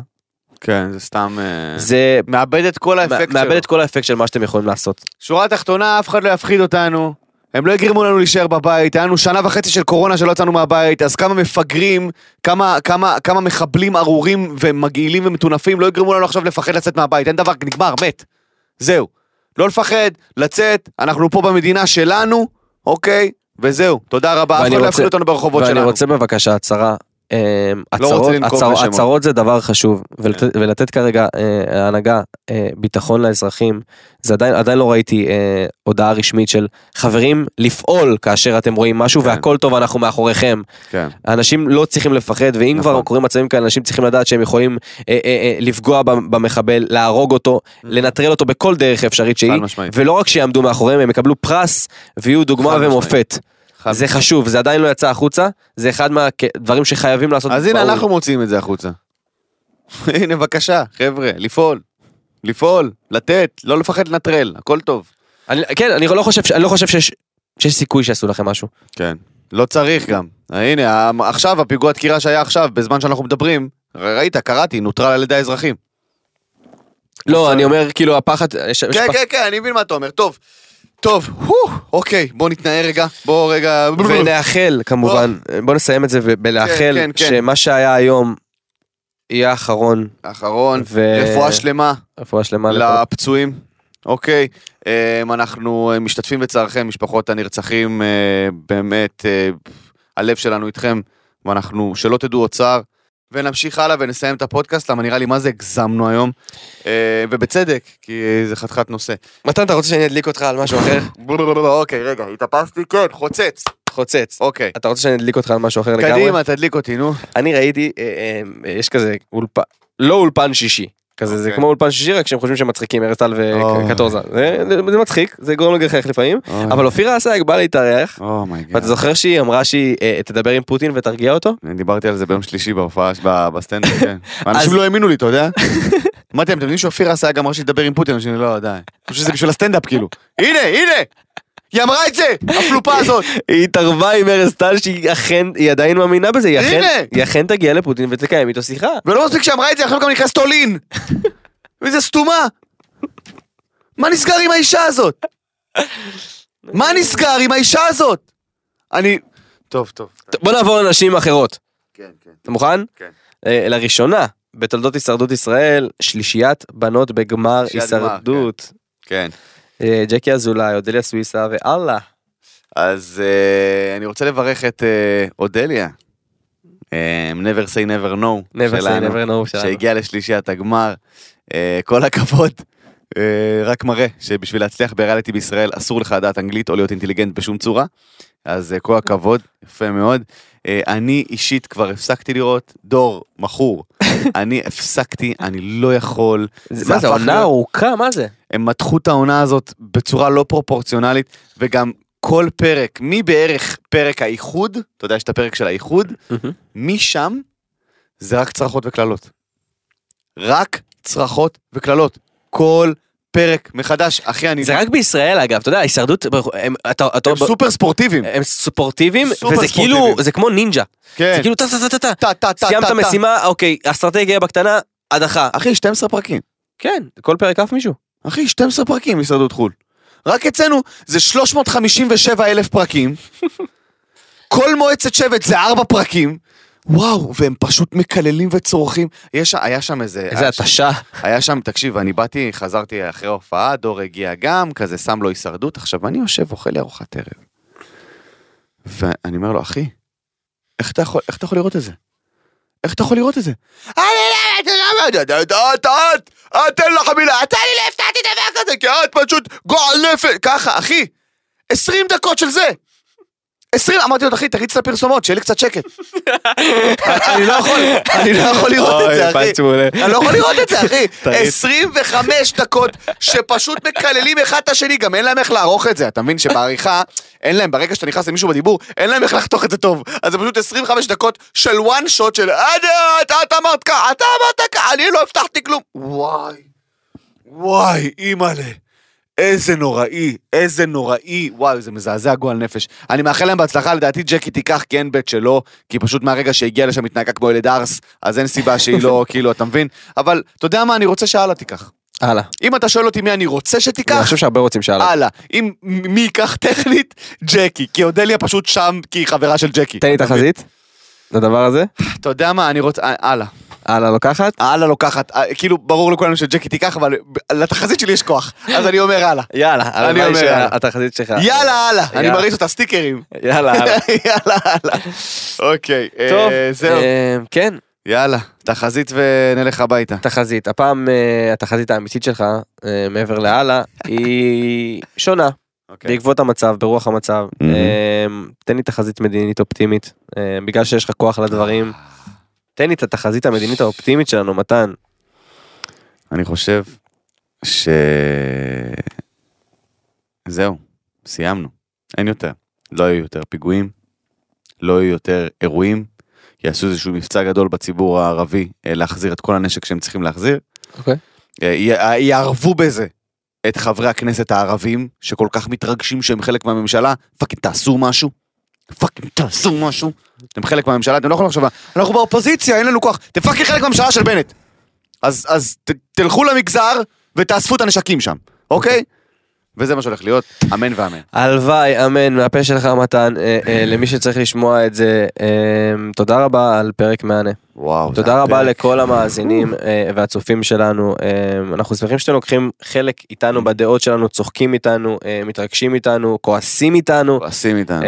כן, זה סתם... אה, זה מאבד את כל האפקט שלו. מאבד את כל האפקט של מה שאתם יכולים לעשות. שורה תחתונה, אף אחד לא יפחיד אותנו. הם לא יגרמו לנו להישאר בבית, היה לנו שנה וחצי של קורונה שלא יצאנו מהבית, אז כמה מפגרים, כמה, כמה, כמה מחבלים ארורים ומגעילים ומטונפים לא יגרמו לנו עכשיו לפחד לצאת מהבית, אין דבר, נגמר, מת. זהו. לא לפחד, לצאת, אנחנו פה במדינה שלנו, אוקיי? וזהו, תודה רבה, אף ואני אחד לא יפחיד אותנו ברחובות ואני שלנו. רוצה בבקשה הצהרה. אמ, לא הצהרות. כן. זה דבר חשוב ולתת, ולתת כרגע אה, הנהגה אה, ביטחון לאזרחים זה עדיין עדיין לא ראיתי אה, הודעה רשמית של חברים לפעול כאשר אתם רואים משהו כן. והכל טוב אנחנו מאחוריכם כן, אנשים לא צריכים לפחד ואם נכון. כבר קורים מצבים כאלה אנשים צריכים לדעת שהם יכולים אה, אה, אה, לפגוע במחבל להרוג אותו לנטרל אותו בכל דרך אפשרית שהיא. ולא רק שיעמדו מאחוריהם הם יקבלו פרס ויהיו דוגמה חד משמעית. זה. חשוב, זה עדיין לא יצא החוצה, זה אחד מהדברים שחייבים לעשות. אז הנה באו"ם. אנחנו מוציאים את זה החוצה. הנה בבקשה, חבר'ה, לפעול. לפעול, לתת, לא לפחד לנטרל, הכל טוב. אני, כן, אני לא חושב, אני לא חושב שיש, שיש סיכוי שיעשו לכם משהו. כן. לא צריך גם. הנה, עכשיו, הפיגוע דקירה שהיה עכשיו, בזמן שאנחנו מדברים, ראית, קראתי, נוטרל על ידי האזרחים. לא, אני אומר, כאילו, הפחד... כן, כן, כן, אני מבין מה אתה אומר, טוב. טוב, הו, אוקיי, בוא נתנער רגע, בוא רגע... ונאחל, כמובן, בוא נסיים את זה ב- בלאחל, כן, כן. שמה שהיה היום יהיה האחרון, אחרון, ו- רפואה שלמה רפואה שלמה. לפצועים, אוקיי. אמ, אנחנו אה, משתתפים בצערכם, משפחות הנרצחים, אה, באמת, אה, הלב שלנו איתכם, ואנחנו, שלא תדעו עוד צער. ונמשיך הלאה ונסיים את הפודקאסט, למה נראה לי מה זה הגזמנו היום, אה, ובצדק, כי זה חתיכת נושא. מתן, אתה רוצה שאני אדליק אותך על משהו אחר? אוקיי, רגע, התאפסתי? כן, חוצץ. חוצץ. אוקיי. אתה רוצה שאני אדליק אותך על משהו אחר לגמרי? קדימה, תדליק אותי, נו. אני ראיתי, אה, אה, יש כזה אולפן, לא אולפן שישי. כזה זה אוקיי. כמו אולפן שישי רק שהם חושבים שהם מצחיקים ארז טל. וקטורזה. זה- זה מצחיק, זה גורם לגחך לפעמים. אבל אופירה אסייג בא להתארח. oh my god. ואתה זוכר שהיא אמרה שהיא אה, תדבר עם פוטין ותרגיע אותו? אני דיברתי על זה ביום שלישי בהופעה, בסטנדאפ, כן. אנשים לא האמינו לי, אתה יודע? אמרתי להם, אתם יודעים שאופיר אסייג אמר שהיא תדבר עם פוטין? אנשים לא, די. אני חושב שזה בשביל הסטנדאפ, כאילו. הנה, הנה! היא אמרה את זה! הפלופה הזאת! היא התערבה עם ארז טל שהיא אכן, היא עדיין מאמינה בזה, היא אכן! היא אכן תגיע לפוטין ותקיים איתו שיחה. ולא מספיק שאמרה את זה, עכשיו גם נכנסת אונליין! איזה סתומה! מה נסגר עם האישה הזאת? מה נסגר עם האישה הזאת? אני... טוב, טוב. בוא נעבור לנשים אחרות. כן, כן. אתה מוכן? כן. אה, לראשונה בתולדות הישרדות ישראל, שלישיית בנות בגמר הישרדות. כן. אה, ג'קי אזולאי, אודליה סוויסה ואללה. אז אה, אני רוצה לברך את אה, אודליה. never say never no. never say שלנו, never know שלנו. שהגיע לשלישיית הגמר. כל הכבוד. רק מראה שבשביל להצליח בריאליטי בישראל אסור לך לדעת אנגלית או להיות אינטליגנט בשום צורה. אז אה, כל הכבוד, יפה מאוד. אה, אני אישית כבר הפסקתי לראות דור מכור. אני הפסקתי, אני לא יכול. מה זה עונה ארוכה מה זה? הם מתחו את העונה הזאת בצורה לא פרופורציונלית, וגם כל פרק, מבערך פרק האיחוד, אתה יודע, יש את הפרק של האיחוד, משם זה רק צרחות וקללות. רק צרחות וקללות. כל פרק מחדש, אחי, אני... זה רק בישראל אגב, אתה יודע, הישרדות, הם- אתה- אתה- הם סופר ספורטיביים. הם ספורטיביים, סופר וזה כאילו, ספורטיביים. זה כמו נינג'ה. כן. זה כאילו טה טה טה טה, טה, טה, טה, סיימת. משימה, אוקיי, אסטרטגיה בקטנה, הדחה. אחי, 12 פרקים. כן, כל פרק עף מישהו. אחי, 12 פרקים הישרדות חו"ל. רק אצלנו זה 357 אלף פרקים. כל מועצת שבט זה 4 פרקים. וואו, והם פשוט מקללים וצורכים. יש, היה שם איזה... איזה התשה. היה שם, תקשיב, אני באתי, חזרתי אחרי ההופעה, דור הגיע גם, כזה שם לו הישרדות. עכשיו, אני יושב, אוכל לי ארוחת ערב. ואני אומר לו, אחי, איך אתה יכול, איך אתה יכול לראות את זה? איך אתה יכול לראות את זה? לא תן לך מילה, אתה לי לא הפתעתי דבר כזה, כי את פשוט גועל נפש, ככה, אחי, 20 דקות של זה. 20, אמרתי לו, אחי, תריץ את הפרסומות, שיהיה לי קצת שקט. אני לא יכול, אני לא יכול לראות את זה, אחי. אני לא יכול לראות את זה, אחי. תריץ. 25 דקות שפשוט מקללים אחד את השני, גם אין להם איך לערוך את זה. אתה מבין שבעריכה, אין להם, ברגע שאתה נכנס למישהו בדיבור, אין להם איך לחתוך את זה טוב. אז זה פשוט 25 דקות של one shot של "אה, אתה את אמרת ככה, אתה אמרת ככה, אני לא הבטחתי כלום. וואי, וואי, אימא'לה. איזה נוראי, איזה נוראי, וואי, זה מזעזע גועל נפש. אני מאחל להם בהצלחה, לדעתי ג'קי תיקח כי אין בית שלו, כי פשוט מהרגע שהגיע לשם התנהגה כמו ילד ארס, אז אין סיבה שהיא לא, כאילו, אתה מבין? אבל, אתה יודע מה, אני רוצה שהלאה תיקח. הלאה. אם אתה שואל אותי מי אני רוצה אני שתיקח, חושב שהרבה רוצים שהלאה. הלאה. אם מי ייקח טכנית, ג'קי, כי אודליה פשוט שם כי היא חברה של ג'קי. תן לי תחזית. לדבר הזה. אתה יודע מה, אני רוצה, אה, הלאה. הלאה לוקחת. הלאה לוקחת, אה, כאילו, ברור לכולנו שג'קי תיקח, אבל לתחזית שלי יש כוח. אז אני אומר הלאה. יאללה. הלוואי אומר יאללה. שהתחזית שלך. יאללה, הלאה. אני. מריץ אותה סטיקרים. יאללה. הלאה. יאללה, הלאה. אוקיי, אה, טוב. זהו. אה, כן. יאללה, תחזית ונלך הביתה. תחזית. הפעם התחזית האמיתית שלך, מעבר להלאה, היא שונה. אוקיי. בעקבות המצב, ברוח המצב. אה, תן לי תחזית מדינית אופטימית. בגלל שיש לך כוח לדברים. תן לי את התחזית המדינית האופטימית שלנו, מתן. אני חושב ש... זהו, סיימנו. אין יותר. לא יהיו יותר פיגועים, לא יהיו יותר אירועים, יעשו איזשהו מבצע גדול בציבור הערבי אה, להחזיר את כל הנשק שהם צריכים להחזיר. אוקיי. אה, י- אה, יערבו בזה את חברי הכנסת הערבים, שכל כך מתרגשים שהם חלק מהממשלה, fucking תעשו משהו. fucking תעשו משהו. אתם חלק מהממשלה, אתם לא יכולים לחשוב, אנחנו באופוזיציה, אין לנו כוח. אתם fucking חלק מהממשלה של בנט. אז, אז ת, תלכו למגזר ותאספו את הנשקים שם, אוקיי? וזה מה שהולך להיות, אמן ואמן. הלוואי, אמן, מהפה שלך מתן, אה, אה, למי שצריך לשמוע את זה, אה, תודה רבה על פרק מהנה. וואו. תודה רבה פרק. לכל המאזינים אה, והצופים שלנו. אה, אנחנו שמחים שאתם לוקחים חלק איתנו בדעות שלנו, צוחקים איתנו, אה, מתרגשים איתנו, כועסים איתנו. כועסים איתנו.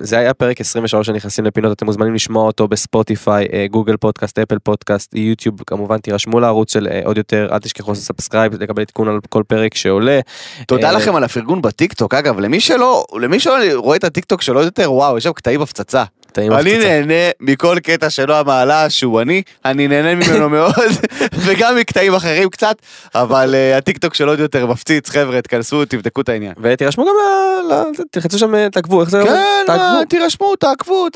זה היה פרק 23 שנכנסים לפינות, אתם מוזמנים לשמוע אותו ב Spotify, Google Podcast, Apple Podcast, YouTube, כמובן תירשמו לערוץ של עוד יותר, אל תשכחו לעשות subscribe, לקבל עדכון על כל פרק שעולה. תודה לכם על הפרגון בטיקטוק, אגב, למי שלא, למי שלא רואה את הטיקטוק שלו יותר, וואו, יש שם קטעים הפצצה. קטעים הפצצה. אני נהנה מכל קטע שלו המעלה שהוא אני, אני נהנה ממנו מאוד, וגם מקטעים אחרים קצת, אבל אה, הטיקטוק שלו עוד יותר מפציץ, חבר'ה, תכנסו, תבדקו את העניין. ותירשמו גם, ל- ל- תלחצו שם, אה, תעקבו, איך זה? אומר? כן, תעקבו. מה, תירשמו, תעקבו,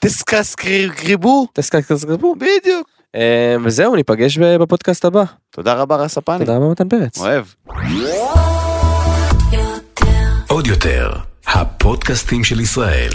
תסקסקריבו, תסקסקסקסקסקו. בדיוק. אה, וזהו, ניפגש בפודקאסט הבא. תודה רבה, רס הפני. תודה רבה מתן פרץ. אוהב. עוד יותר, הפודקאסטים של ישראל.